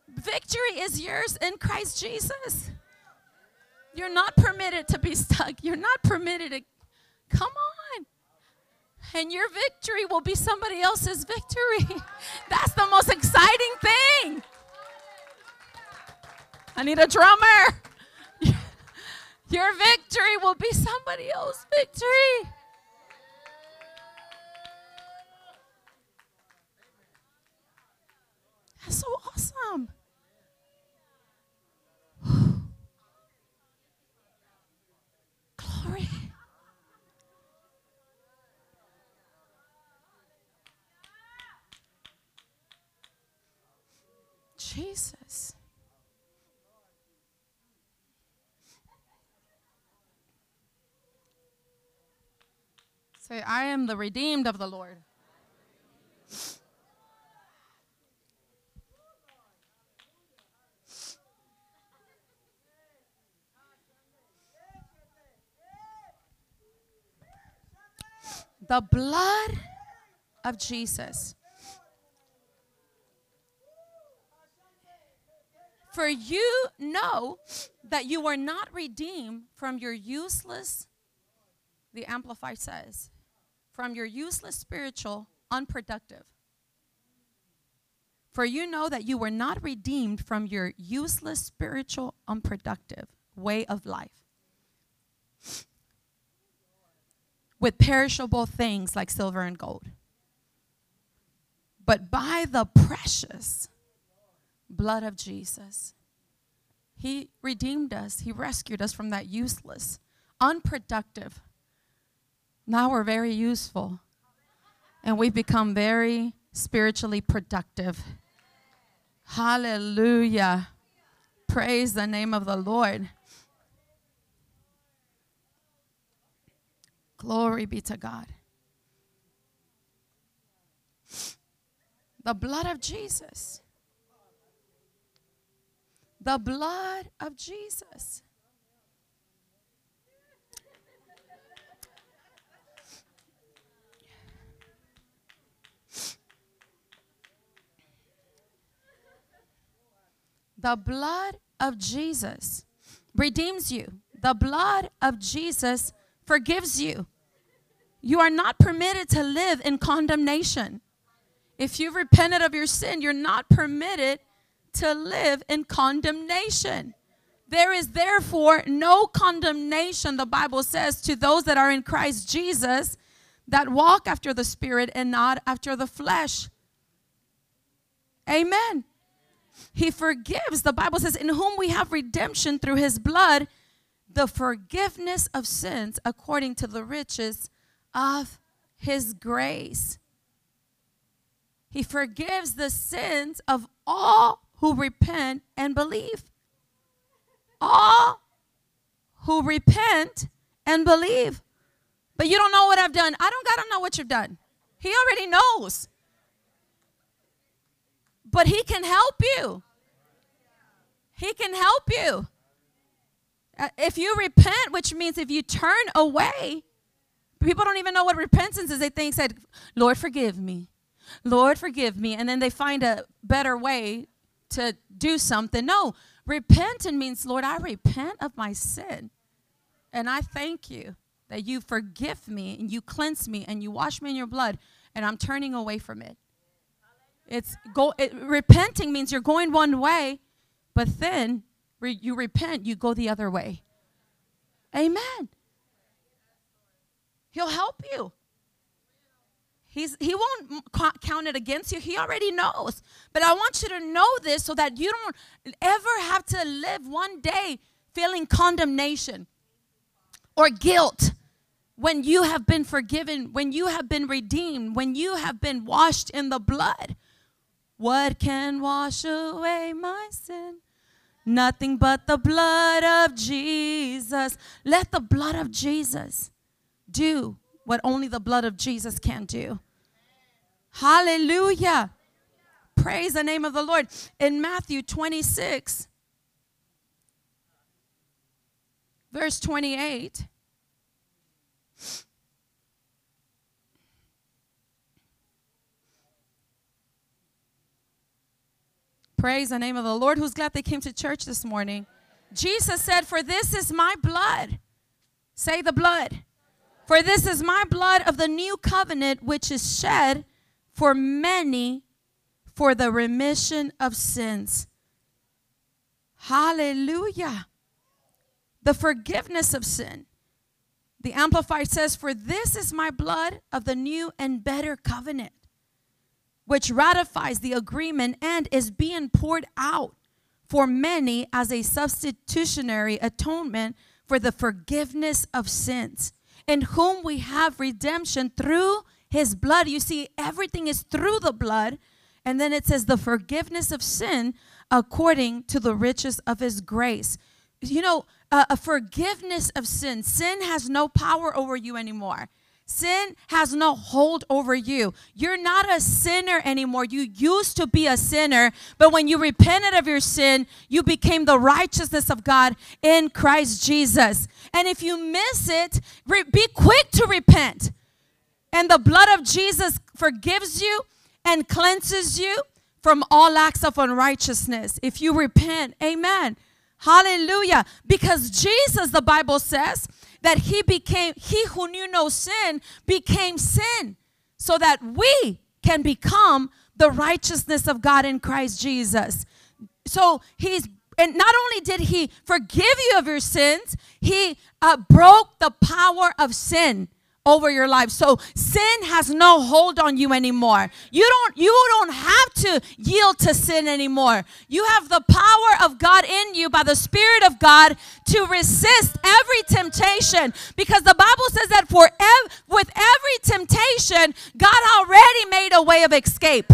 Victory is yours in Christ Jesus. You're not permitted to be stuck. You're not permitted to come on. And your victory will be somebody else's victory. [LAUGHS] That's the most exciting thing. I need a drummer. Your victory will be somebody else's victory. That's so awesome. Glory. Jesus. Say, I am the redeemed of the Lord. The blood of Jesus. For you know that you were not redeemed from your useless, the Amplified says, from your useless spiritual, unproductive. For you know that you were not redeemed from your useless spiritual, unproductive way of life with perishable things like silver and gold, but by the precious blood of Jesus. He redeemed us, He rescued us from that useless, unproductive, now we're very useful. And we've become very spiritually productive. Hallelujah. Praise the name of the Lord. Glory be to God. The blood of Jesus. The blood of Jesus. The blood of Jesus redeems you. The blood of Jesus forgives you. You are not permitted to live in condemnation. If you've repented of your sin, you're not permitted to live in condemnation. There is therefore no condemnation, the Bible says, to those that are in Christ Jesus that walk after the Spirit and not after the flesh. Amen. He forgives. The Bible says, In whom we have redemption through his blood, the forgiveness of sins according to the riches of his grace. He forgives the sins of all who repent and believe. All who repent and believe. But you don't know what I've done. I don't got to know what you've done. He already knows but He can help you. He can help you. Uh, if you repent, which means if you turn away, people don't even know what repentance is. They think, said, Lord, forgive me. Lord, forgive me. And then they find a better way to do something. No, repenting means, Lord, I repent of my sin. And I thank you that you forgive me and you cleanse me and you wash me in your blood, and I'm turning away from it. It's go it, repenting means you're going one way, but then re, you repent, you go the other way. Amen. He'll help you. He's, he won't count it against you. He already knows. But I want you to know this so that you don't ever have to live one day feeling condemnation or guilt when you have been forgiven, when you have been redeemed, when you have been washed in the blood. What can wash away my sin? Nothing but the blood of Jesus. Let the blood of Jesus do what only the blood of Jesus can do. Hallelujah. Praise the name of the Lord. In Matthew 26, verse 28. Praise the name of the Lord. Who's glad they came to church this morning? Jesus said, For this is my blood. Say the blood. For this is my blood of the new covenant, which is shed for many for the remission of sins. Hallelujah. The forgiveness of sin. The Amplified says, For this is my blood of the new and better covenant, which ratifies the agreement and is being poured out for many as a substitutionary atonement for the forgiveness of sins, in whom we have redemption through his blood. You see, everything is through the blood. And then it says, the forgiveness of sin according to the riches of his grace. You know, uh, a forgiveness of sin. Sin has no power over you anymore. Sin has no hold over you. You're not a sinner anymore. You used to be a sinner, but when you repented of your sin, you became the righteousness of God in Christ Jesus. And if you miss it, be quick to repent. And the blood of Jesus forgives you and cleanses you from all acts of unrighteousness. If you repent, amen. Hallelujah. Because Jesus, the Bible says, that he became, he who knew no sin became sin so that we can become the righteousness of God in Christ Jesus. So he's, and not only did he forgive you of your sins, he uh, broke the power of sin over your life. So sin has no hold on you anymore. You don't you don't have to yield to sin anymore. You have the power of God in you by the spirit of God to resist every temptation because the Bible says that for ev- with every temptation God already made a way of escape.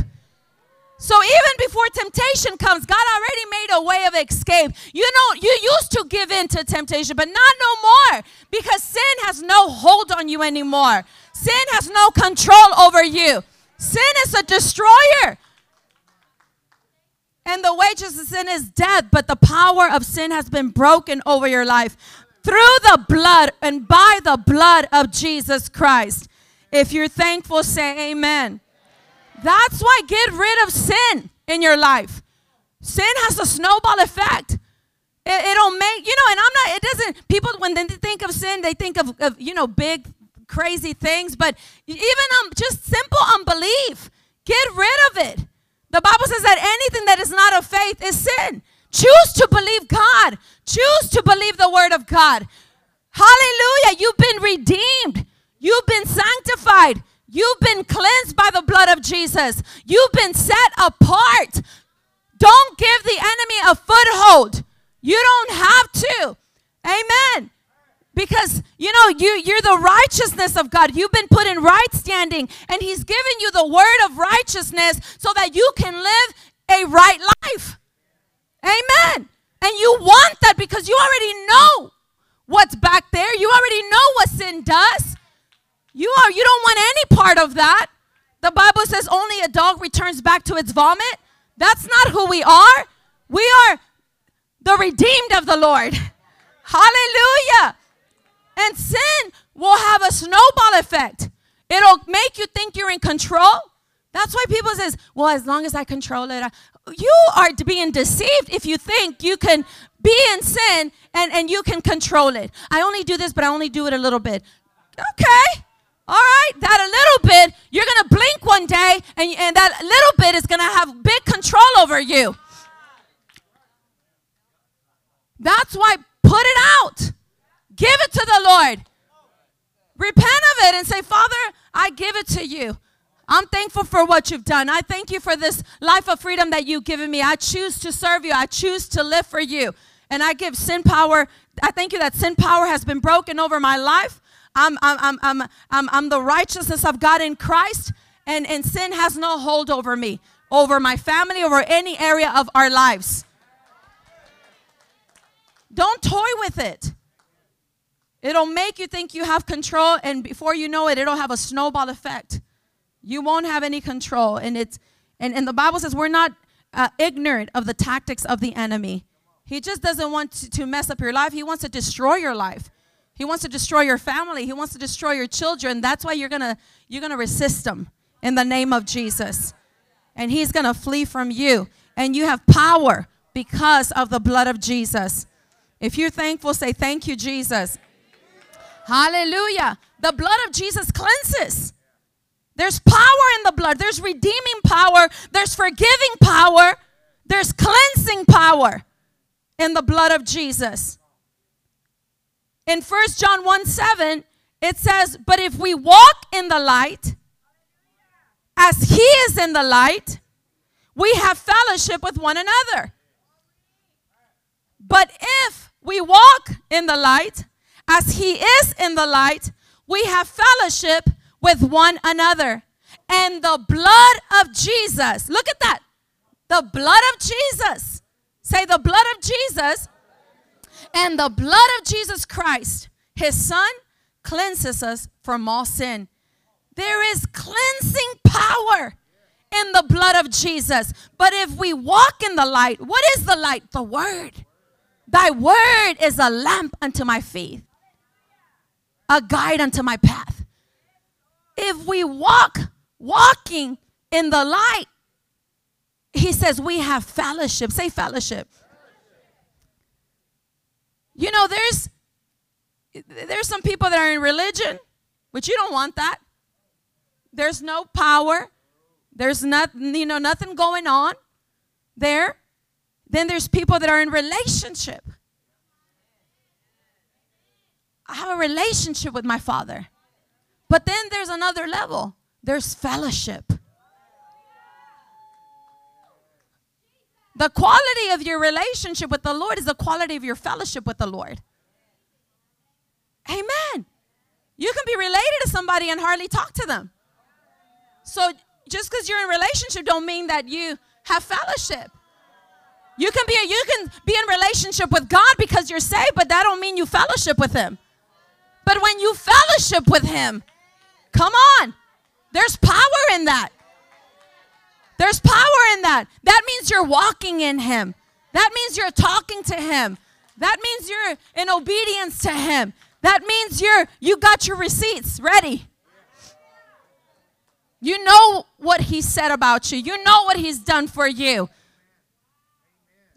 So even before temptation comes, God already made a way of escape. You know, you used to give in to temptation, but not no more because sin has no hold on you anymore. Sin has no control over you. Sin is a destroyer. And the wages of sin is death, but the power of sin has been broken over your life through the blood and by the blood of Jesus Christ. If you're thankful, say amen. That's why get rid of sin in your life. Sin has a snowball effect. It, will make, you know, and I'm not, it doesn't, people, when they think of sin, they think of, of you know, big, crazy things, but even um, just simple unbelief, get rid of it. The Bible says that anything that is not of faith is sin. Choose to believe God, choose to believe the word of God. Hallelujah. You've been redeemed, you've been sanctified. You've been cleansed by the blood of Jesus. You've been set apart. Don't give the enemy a foothold. You don't have to. Amen. Because you know you you're the righteousness of God. You've been put in right standing and he's given you the word of righteousness so that you can live a right life. Amen. And you want that because you already know what's back there. You already know what sin does. You are you don't want any part of that. The Bible says only a dog returns back to its vomit. That's not who we are. We are the redeemed of the Lord. Hallelujah. And sin will have a snowball effect. It'll make you think you're in control. That's why people says, "Well, as long as I control it, I, you are being deceived if you think you can be in sin and, and you can control it. I only do this, but I only do it a little bit. Okay. All right, that a little bit, you're going to blink one day, and, and that little bit is going to have big control over you. That's why put it out. Give it to the Lord. Repent of it and say, Father, I give it to you. I'm thankful for what you've done. I thank you for this life of freedom that you've given me. I choose to serve you. I choose to live for you. And I give sin power. I thank you that sin power has been broken over my life. I'm, I'm, I'm, I'm, I'm, the righteousness of God in Christ, and, and sin has no hold over me, over my family, over any area of our lives. Don't toy with it. It'll make you think you have control, and before you know it, it'll have a snowball effect. You won't have any control. And it's and, and the Bible says we're not uh, ignorant of the tactics of the enemy. He just doesn't want to, to mess up your life. He wants to destroy your life. He wants to destroy your family. He wants to destroy your children. That's why you're gonna you're gonna resist him in the name of Jesus. And he's gonna flee from you. And you have power because of the blood of Jesus. If you're thankful, say thank you, Jesus. Hallelujah. The blood of Jesus cleanses. There's power in the blood. There's redeeming power. There's forgiving power. There's cleansing power in the blood of Jesus. In 1 John 1 7, it says, But if we walk in the light, as he is in the light, we have fellowship with one another. But if we walk in the light, as he is in the light, we have fellowship with one another. And the blood of Jesus, look at that. The blood of Jesus. Say the blood of Jesus and the blood of Jesus Christ, his son, cleanses us from all sin. There is cleansing power in the blood of Jesus. But if we walk in the light, what is the light? The word. Thy word is a lamp unto my feet, a guide unto my path. If we walk, walking in the light, he says we have fellowship. Say fellowship. You know, there's there's some people that are in religion, but you don't want that. There's no power. There's not, you know, nothing going on there. Then there's people that are in relationship. I have a relationship with my father. But then there's another level. There's fellowship. The quality of your relationship with the Lord is the quality of your fellowship with the Lord. Amen. You can be related to somebody and hardly talk to them. So just because you're in relationship don't mean that you have fellowship. You can be you can be in relationship with God because you're saved, but that don't mean you fellowship with him. But when you fellowship with him, come on. There's power in that. There's power in that. That means you're walking in Him. That means you're talking to Him. That means you're in obedience to Him. That means you're you got your receipts ready. You know what He said about you. You know what He's done for you.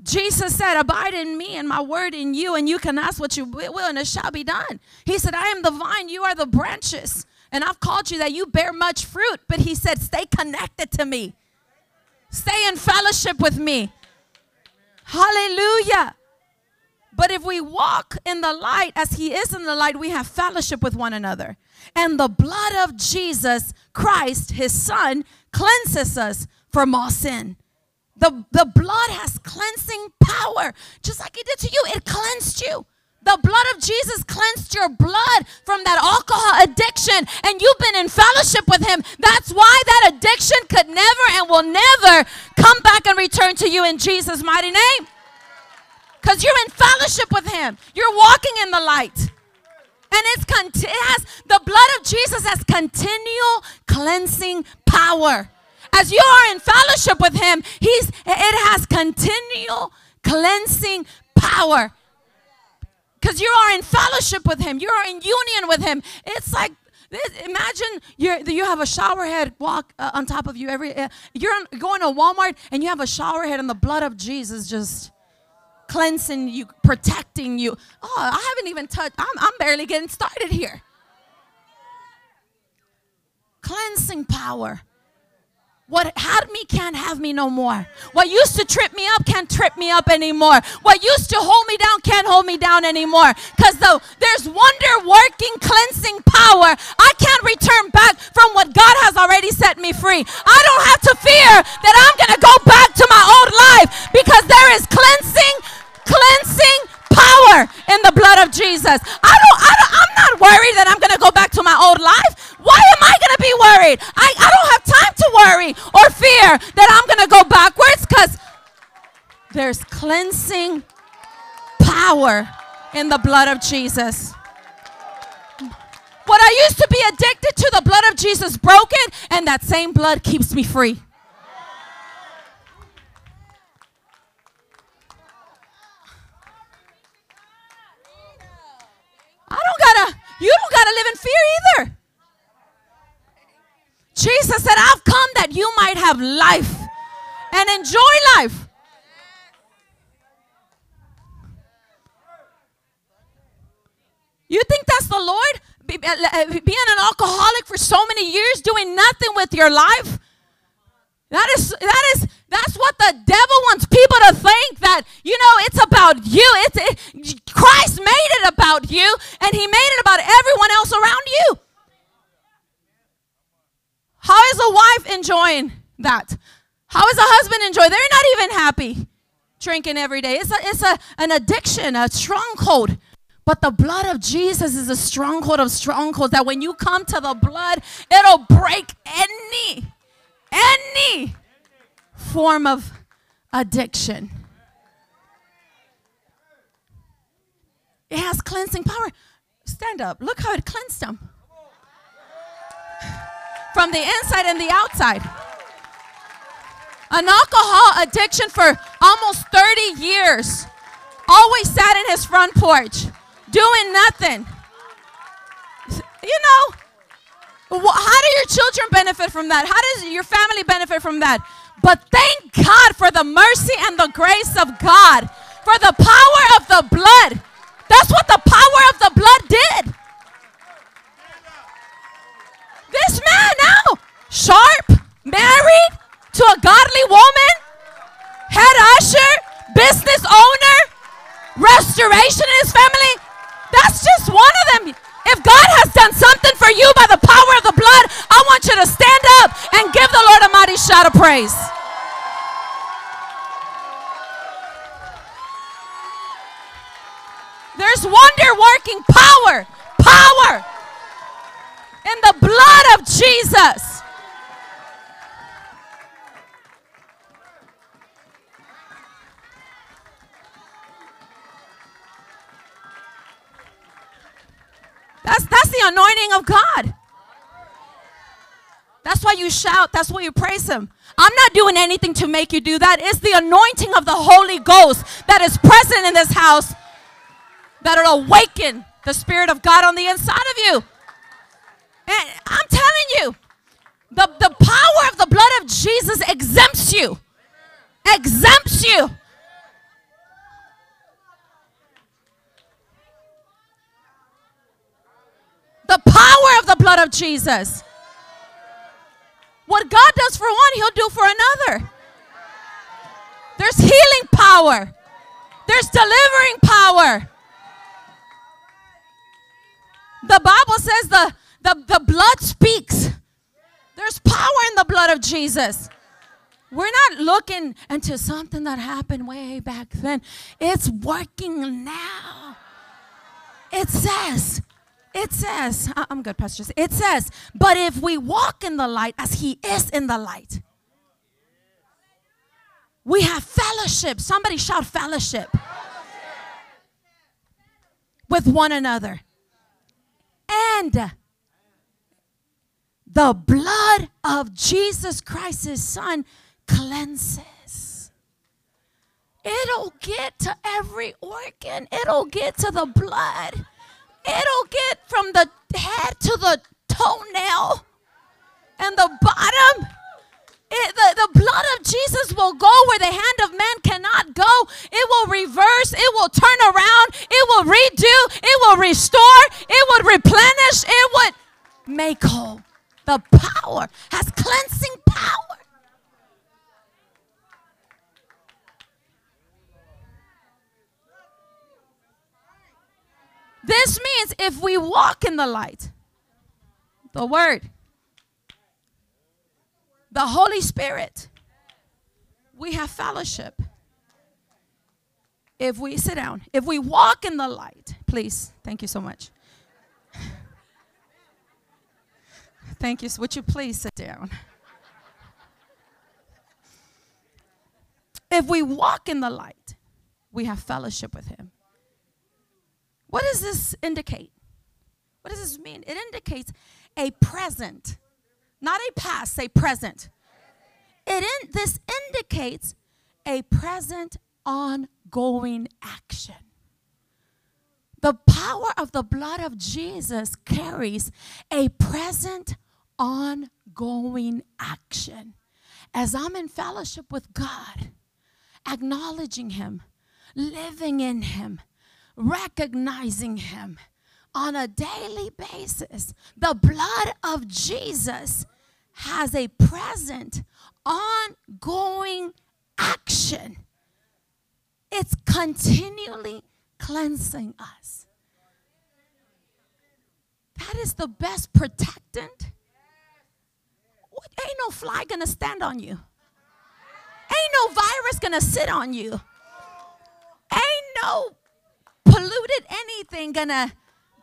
Jesus said, Abide in me and my word in you, and you can ask what you will, and it shall be done. He said, I am the vine, you are the branches, and I've called you that you bear much fruit. But he said, Stay connected to me. Stay in fellowship with me. Hallelujah. But if we walk in the light as He is in the light, we have fellowship with one another. And the blood of Jesus Christ, His Son, cleanses us from all sin. The, the blood has cleansing power, just like it did to you, it cleansed you. The blood of Jesus cleansed your blood from that alcohol addiction, and you've been in fellowship with Him. That's why that addiction could never and will never come back and return to you in Jesus' mighty name. Because you're in fellowship with Him, you're walking in the light. And it's conti- it has the blood of Jesus has continual cleansing power. As you are in fellowship with Him, He's it has continual cleansing power because you are in fellowship with him. You are in union with him. It's like imagine you you have a shower head walk uh, on top of you every uh, you're on, going to walmart and you have a shower head and the blood of jesus just cleansing you protecting you. Oh i haven't even touched i'm, I'm barely getting started here. Cleansing power. What had me can't have me no more. What used to trip me up can't trip me up anymore. What used to hold me down can't hold me down anymore. Because though there's wonder working cleansing power, I can't return back from what God has already set me free. I don't have to fear that I'm going to go back to my old life because there is cleansing, cleansing power in the blood of Jesus. I don't, I don't I'm not worried that I'm going to go back to my old life. Why am I going to be worried? I, I don't have time to worry or fear that I'm going to go backwards because there's cleansing power in the blood of Jesus. What I used to be addicted to, the blood of Jesus broke it, and that same blood keeps me free. I don't gotta, you don't gotta live in fear either. Jesus said, I've come that you might have life and enjoy life. You think that's the Lord? Uh, uh, being an alcoholic for so many years, doing nothing with your life? That is that is that's what the devil wants people to think that you know it's about you. It's it, Christ made it about you, and He made it about everyone else around you. How is a wife enjoying that? How is a husband enjoying? They're not even happy drinking every day. It's a, it's a, an addiction, a stronghold. But the blood of Jesus is a stronghold of strongholds that when you come to the blood, it'll break any, any form of addiction. It has cleansing power. Stand up. Look how it cleansed them from the inside and the outside. An alcohol addiction for almost 30 years. Always sat in his front porch doing nothing. You know, how do your children benefit from that? How does your family benefit from that? But thank God for the mercy and the grace of God, for the power of the blood. That's what the power of the blood did. This man now, sharp, married to a godly woman, head usher, business owner, restoration in his family. That's just one of them. If God has done something for you by the power of the blood, I want you to stand up and give the Lord a mighty shout of praise. There's wonder working power, power in the blood of Jesus. That's, that's the anointing of God. That's why you shout. That's why you praise Him. I'm not doing anything to make you do that. It's the anointing of the Holy Ghost that is present in this house that'll awaken the Spirit of God on the inside of you. And I'm telling you, the, the power of the blood of Jesus exempts you. Exempts you. The power of the blood of Jesus. What God does for one, He'll do for another. There's healing power, there's delivering power. The Bible says the the, the blood speaks. There's power in the blood of Jesus. We're not looking into something that happened way back then. It's working now. It says, it says, I'm good, Pastor. It says, but if we walk in the light as He is in the light, we have fellowship. Somebody shout fellowship. fellowship. with one another. And the blood of Jesus Christ, his son, cleanses. It'll get to every organ, it'll get to the blood, it'll get from the head to the toenail and the bottom. It, the, the blood of Jesus will go where the hand of man cannot go. It will reverse. It will turn around. It will redo. It will restore. It would replenish. It would make whole. The power has cleansing power. This means if we walk in the light, the Word, the Holy Spirit, we have fellowship. If we sit down, if we walk in the light, please, thank you so much. Thank you. Would you please sit down? If we walk in the light, we have fellowship with Him. What does this indicate? What does this mean? It indicates a present, not a past, say present. It in, this indicates a present ongoing action. The power of the blood of Jesus carries a present ongoing action. As I'm in fellowship with God, acknowledging Him, living in Him, recognizing Him on a daily basis. The blood of Jesus has a present, ongoing action. It's continually cleansing us. That is the best protectant. Ain't no fly gonna stand on you. Ain't no virus gonna sit on you. Ain't no polluted anything gonna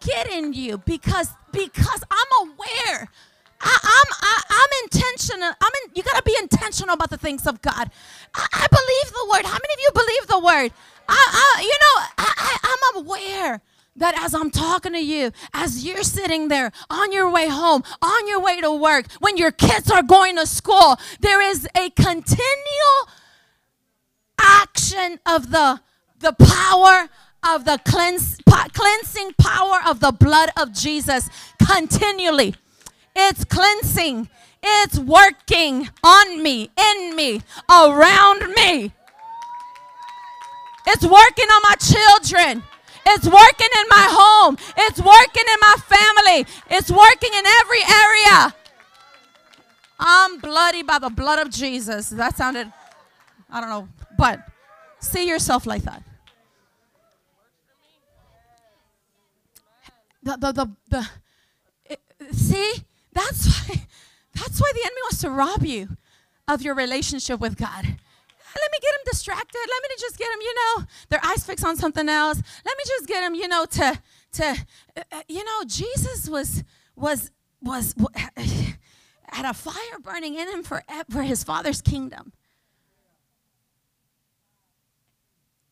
get in you because because I'm aware. I, I'm I, am intentional. I'm in, you gotta be intentional about the things of God. I, I, believe the word. How many of you believe the word? I, I you know I I'm aware that as I'm talking to you, as you're sitting there on your way home, on your way to work, when your kids are going to school, there is a continual action of the the power of the cleanse, cleansing power of the blood of Jesus continually. It's cleansing. It's working on me, in me, around me. It's working on my children. It's working in my home. It's working in my family. It's working in every area. I'm bloody by the blood of Jesus. That sounded, I don't know, but see yourself like that. The, the, the, the it, see, that's [LAUGHS] why, that's why the enemy wants to rob you of your relationship with God let me get them distracted. Let me just get them, you know, their eyes fixed on something else. Let me just get them, you know, to to uh, uh you know, Jesus was was was [SIGHS] had a fire burning in him for for his father's kingdom.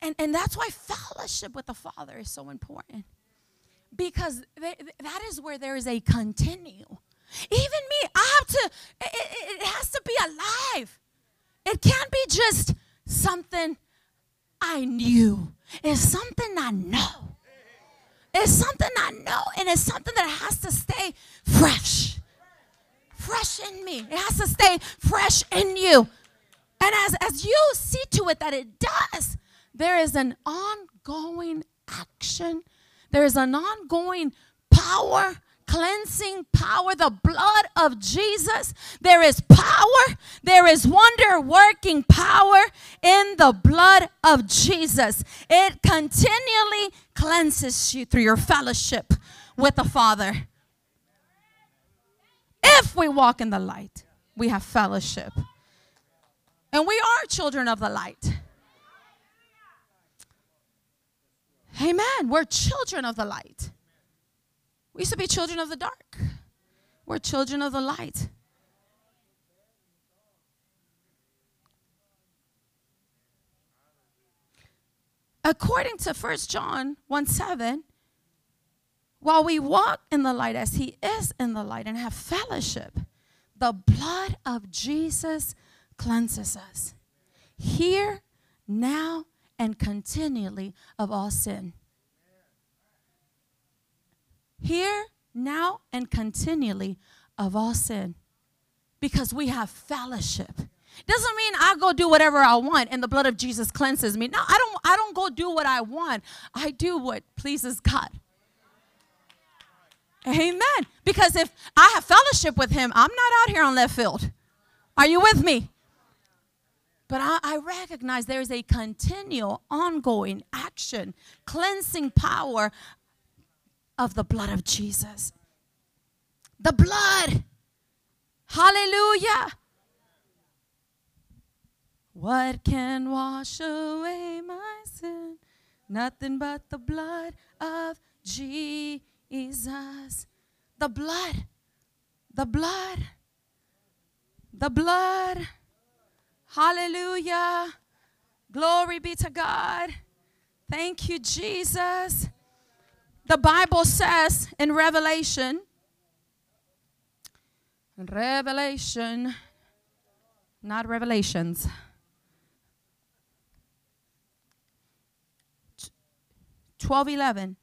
And and that's why fellowship with the Father is so important. Because that is where there is a continue. Even me, I have to, it, it has to be alive. It can't be just something I knew. It's something I know. It's something I know, and it's something that has to stay fresh. Fresh in me. It has to stay fresh in you. And as, as you see to it that it does, there is an ongoing action, there is an ongoing power cleansing power, the blood of Jesus. There is power, there is wonder working power in the blood of Jesus. It continually cleanses you through your fellowship with the Father. If we walk in the light, we have fellowship. And we are children of the light. Amen. We're children of the light. We used to be children of the dark. We're children of the light. According to 1 John 1 7, while we walk in the light as he is in the light and have fellowship, the blood of Jesus cleanses us here, now, and continually of all sin here, now, and continually of all sin because we have fellowship. Doesn't mean I go do whatever I want and the blood of Jesus cleanses me. No, I don't I don't go do what I want. I do what pleases God. Amen. Because if I have fellowship with him, I'm not out here on left field. Are you with me? But I, I, recognize there is a continual, ongoing action, cleansing power of the blood of Jesus. The blood. Hallelujah. What can wash away my sin? Nothing but the blood of Jesus. The blood. The blood. The blood. Hallelujah. Glory be to God. Thank you, Jesus. The Bible says in Revelation, Revelation, not Revelations. Twelve eleven.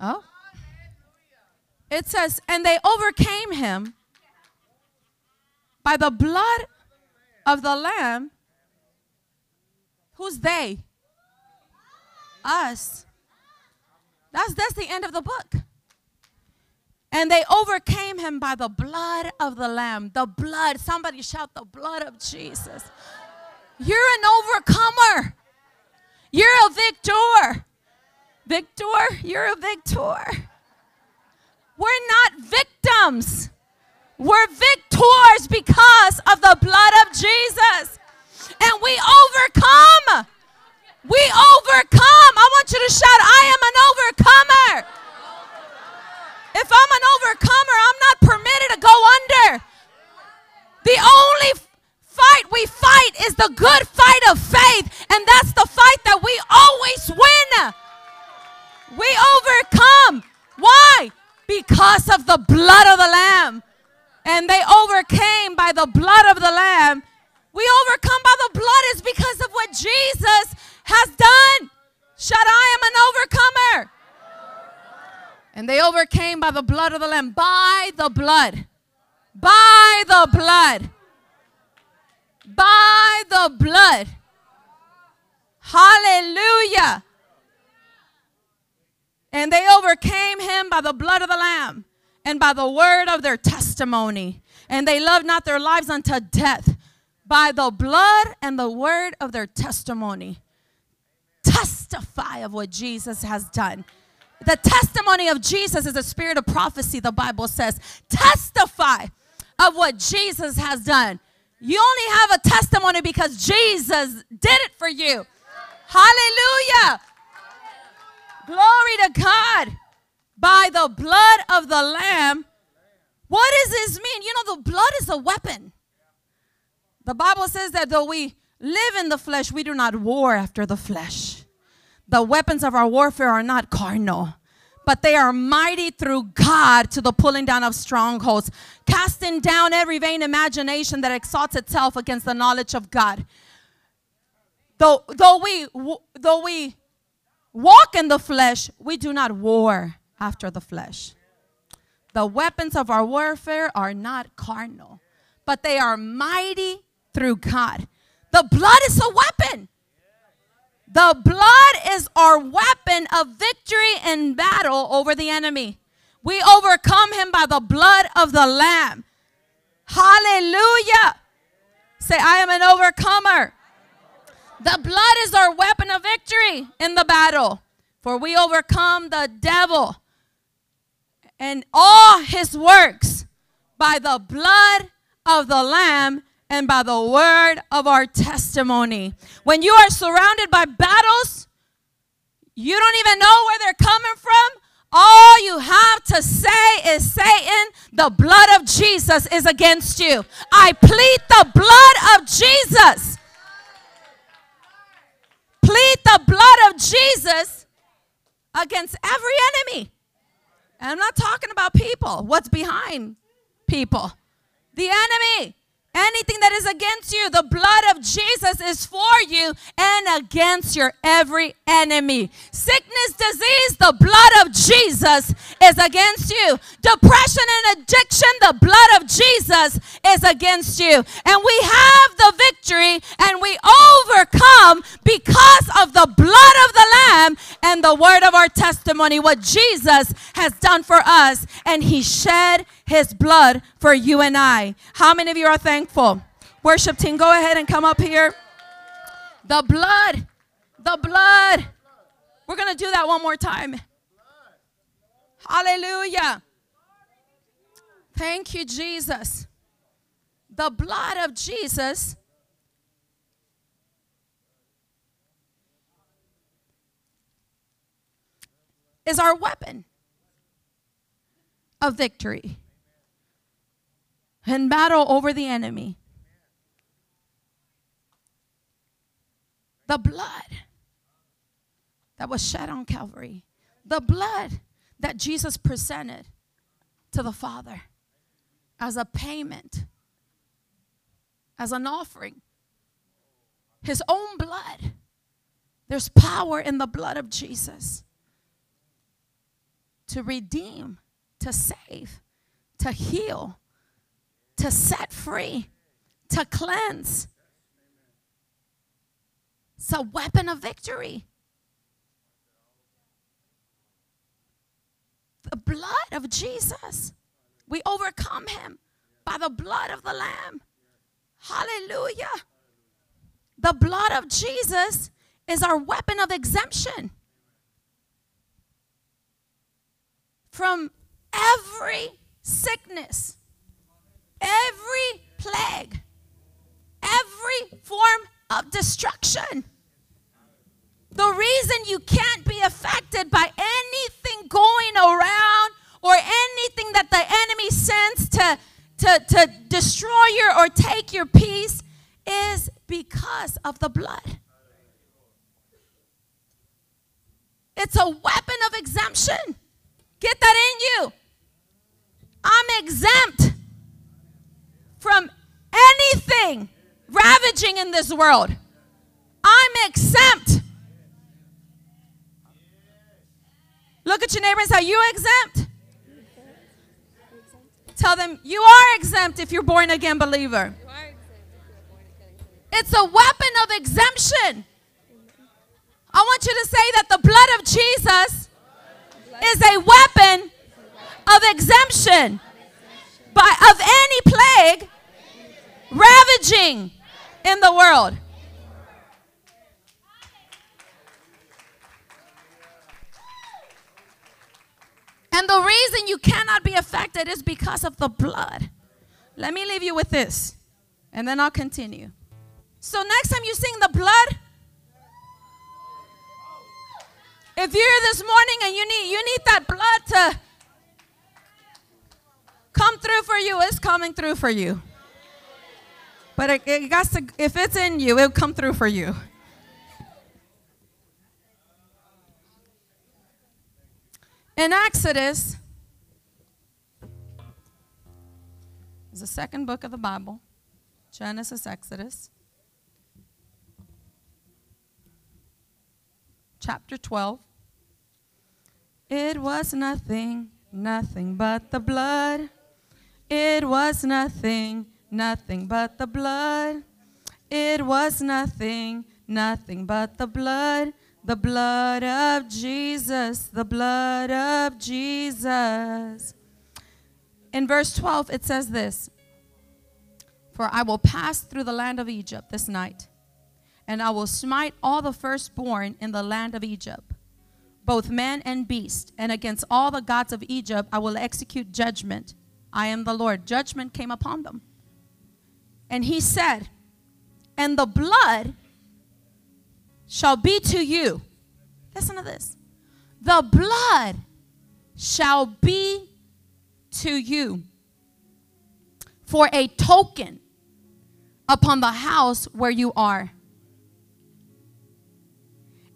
Oh. It says, and they overcame him by the blood of the Lamb. Who's they? Us. That's, that's the end of the book. And they overcame him by the blood of the Lamb. The blood. Somebody shout the blood of Jesus. You're an overcomer. You're a victor. Victor, you're a victor. We're not victims. We're victors because of the blood of Jesus. And we overcome. We overcome. I want you to shout, I am an overcomer. If I'm an overcomer, I'm not permitted to go under. The only fight we fight is the good fight of faith, and that's the fight that we always win. We overcome. Why? Because of the blood of the Lamb. And they overcame by the blood of the Lamb. We overcome by the blood is because of what Jesus has done. Shout, I am an overcomer. And they overcame by the blood of the Lamb. By the blood. By the blood by the blood. Hallelujah. And they overcame him by the blood of the Lamb and by the word of their testimony. And they loved not their lives unto death by the blood and the word of their testimony. Testify of what Jesus has done. The testimony of Jesus is a spirit of prophecy, the Bible says. Testify of what Jesus has done. You only have a testimony because Jesus did it for you. Hallelujah. Glory to God. By the blood of the Lamb. What does this mean? You know, the blood is a weapon. The Bible says that though we live in the flesh, we do not war after the flesh. The weapons of our warfare are not carnal, but they are mighty through God to the pulling down of strongholds, casting down every vain imagination that exalts itself against the knowledge of God. Though, though, we, though we walk in the flesh, we do not war after the flesh. The weapons of our warfare are not carnal, but they are mighty through God. The blood is a weapon. The blood is our weapon of victory in battle over the enemy. We overcome him by the blood of the Lamb. Hallelujah. Say, I am an overcomer. The blood is our weapon of victory in the battle. For we overcome the devil and all his works by the blood of the Lamb and by the word of our testimony. When you are surrounded by battles, you don't even know where they're coming from. All you have to say is, Satan, the blood of Jesus is against you. I plead the blood of Jesus. Plead the blood of Jesus against every enemy. And I'm not talking about people, what's behind people. The enemy. Anything that is against you, the blood of Jesus is for you and against your every enemy. Sickness, disease, the blood of Jesus is against you. Depression and addiction, the blood of Jesus is against you. And we have the victory and we overcome because of the blood of the Lamb and the word of our testimony, what Jesus has done for us, and he shed his blood for you and I. How many of you are thankful? Worship team, go ahead and come up here. The blood, the blood. We're going to do that one more time. Hallelujah. Thank you, Jesus. The blood of Jesus is our weapon of victory in battle over the enemy. The blood that was shed on Calvary, the blood that Jesus presented to the Father as a payment, as an offering. His own blood. There's power in the blood of Jesus to redeem, to save, to heal, to set free, to cleanse. It's a weapon of victory. The blood of Jesus. We overcome him by the blood of the Lamb. Hallelujah. The blood of Jesus is our weapon of exemption from every sickness, every plague, every form of destruction. The reason you can't be affected by anything going around or anything that the enemy sends to, to, to destroy your or take your peace is because of the blood. It's a weapon of exemption. Get that in you. I'm exempt from anything ravaging in this world. I'm exempt. Look at your neighbor and say, You exempt? Tell them, You are exempt if you're born again believer. It's a weapon of exemption. I want you to say that the blood of Jesus is a weapon of exemption by of any plague ravaging in the world. And the reason you cannot be affected is because of the blood. Let me leave you with this, and then I'll continue. So, next time you sing the blood, if you're here this morning and you need you need that blood to come through for you, it's coming through for you. But it, it got to, if it's in you, it'll come through for you. In Exodus, is the second book of the Bible Genesis, Exodus. Chapter 12. It was nothing, nothing but the blood. It was nothing, nothing but the blood. It was nothing, nothing but the blood. The blood of Jesus, the blood of Jesus. In verse 12, it says this For I will pass through the land of Egypt this night, and I will smite all the firstborn in the land of Egypt, both man and beast, and against all the gods of Egypt I will execute judgment. I am the Lord. Judgment came upon them. And he said, And the blood shall be to you. Listen to this. The blood shall be to you for a token upon the house where you are.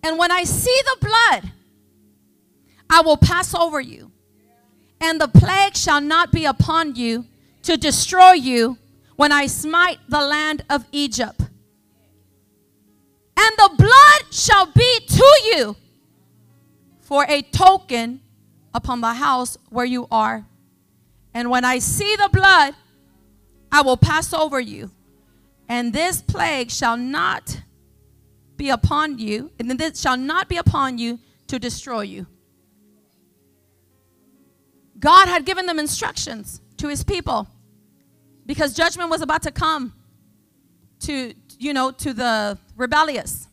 And when I see the blood, I will pass over you, and the plague shall not be upon you to destroy you when I smite the land of Egypt and the blood shall be to you for a token upon the house where you are. And when I see the blood, I will pass over you. And this plague shall not be upon you, and this shall not be upon you to destroy you. God had given them instructions to his people because judgment was about to come to you know to the rebellious.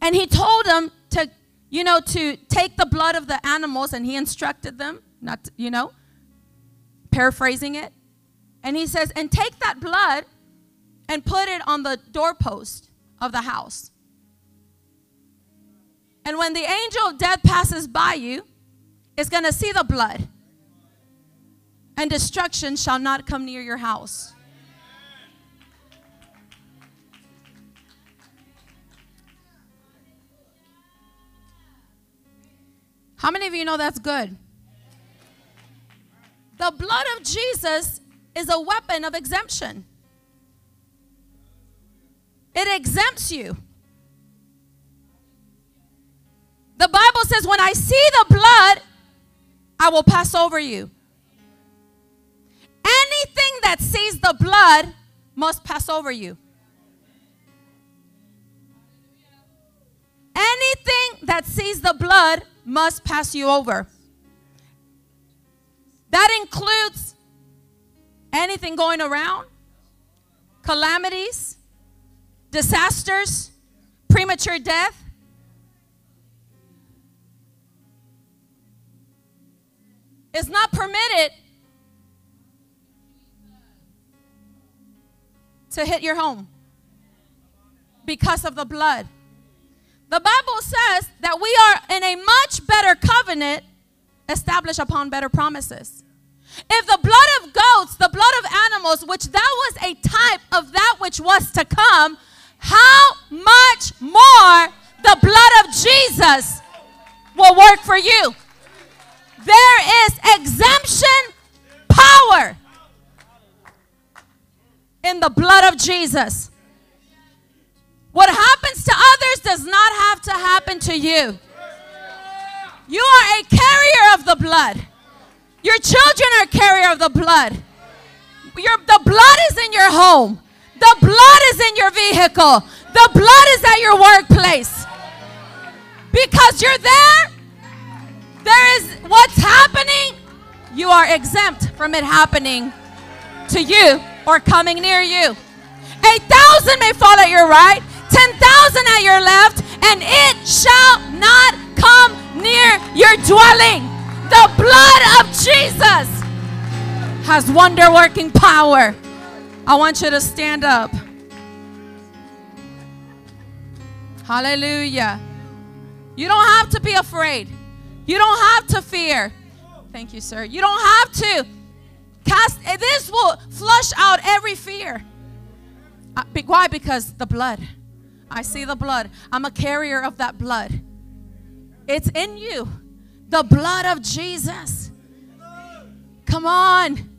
And he told them to you know to take the blood of the animals and he instructed them not to, you know paraphrasing it. And he says and take that blood and put it on the doorpost of the house. And when the angel of death passes by you it's going to see the blood and destruction shall not come near your house. How many of you know that's good? The blood of Jesus is a weapon of exemption. It exempts you. The Bible says, when I see the blood, I will pass over you. Anything that sees the blood must pass over you. Anything that sees the blood must pass you over. That includes anything going around, calamities, disasters, premature death. It's not permitted to hit your home because of the blood. The Bible says that we are in a much better covenant established upon better promises. If the blood of goats, the blood of animals, which that was a type of that which was to come, how much more the blood of Jesus will work for you? There is exemption power in the blood of Jesus. What happens to others does not have to happen to you. You are a carrier of the blood. Your children are carrier of the blood. Your, the blood is in your home. The blood is in your vehicle. The blood is at your workplace. Because you're there, there is what's happening. You are exempt from it happening to you or coming near you. A thousand may fall at your right, ten thousand at your left, and it shall not come near your dwelling. The blood of Jesus has wonder working power. I want you to stand up. Hallelujah. You don't have to be afraid. You don't have to fear. Thank you, sir. You don't have to Cast this will flush out every fear. Uh, why? Because the blood. I see the blood. I'm a carrier of that blood. It's in you. The blood of Jesus. Come on.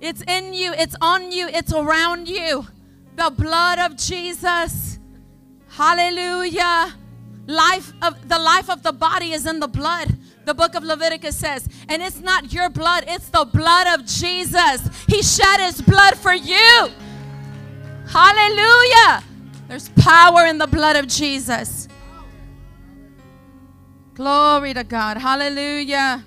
It's in you. It's on you. It's around you. The blood of Jesus. Hallelujah. Life of the life of the body is in the blood the book of Leviticus says. And it's not your blood, it's the blood of Jesus. He shed his blood for you. Hallelujah. There's power in the blood of Jesus. Glory to God. Hallelujah.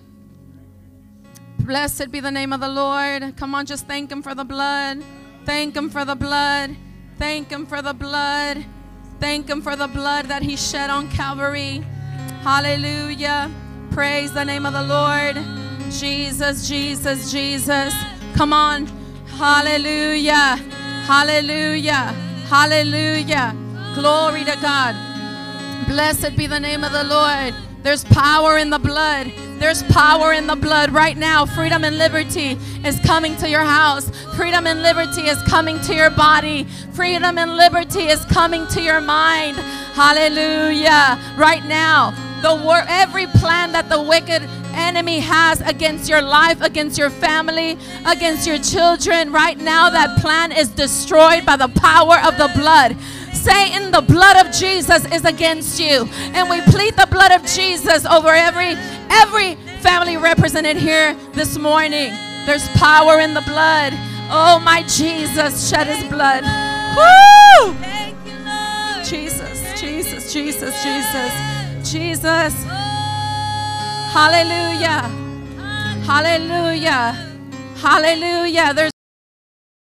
Blessed be the name of the Lord. Come on, just thank Him for the blood. Thank Him for the blood. Thank Him for the blood. Thank Him for the blood that He shed on Calvary. Hallelujah. Praise the name of the Lord. Jesus, Jesus, Jesus. Come on. Hallelujah. Hallelujah. Hallelujah. Glory to God. Blessed be the name of the Lord. There's power in the blood. There's power in the blood right now. Freedom and liberty is coming to your house. Freedom and liberty is coming to your body. Freedom and liberty is coming to your mind. Hallelujah. Right now, the wor- every plan that the wicked enemy has against your life, against your family, against your children, right now that plan is destroyed by the power of the blood. Satan, the blood of Jesus is against you. And we plead the blood of Jesus over every every family represented here this morning. There's power in the blood. Oh my Jesus shed his blood. Woo! Jesus, Jesus, Jesus, Jesus, Jesus. Hallelujah. Hallelujah. Hallelujah. There's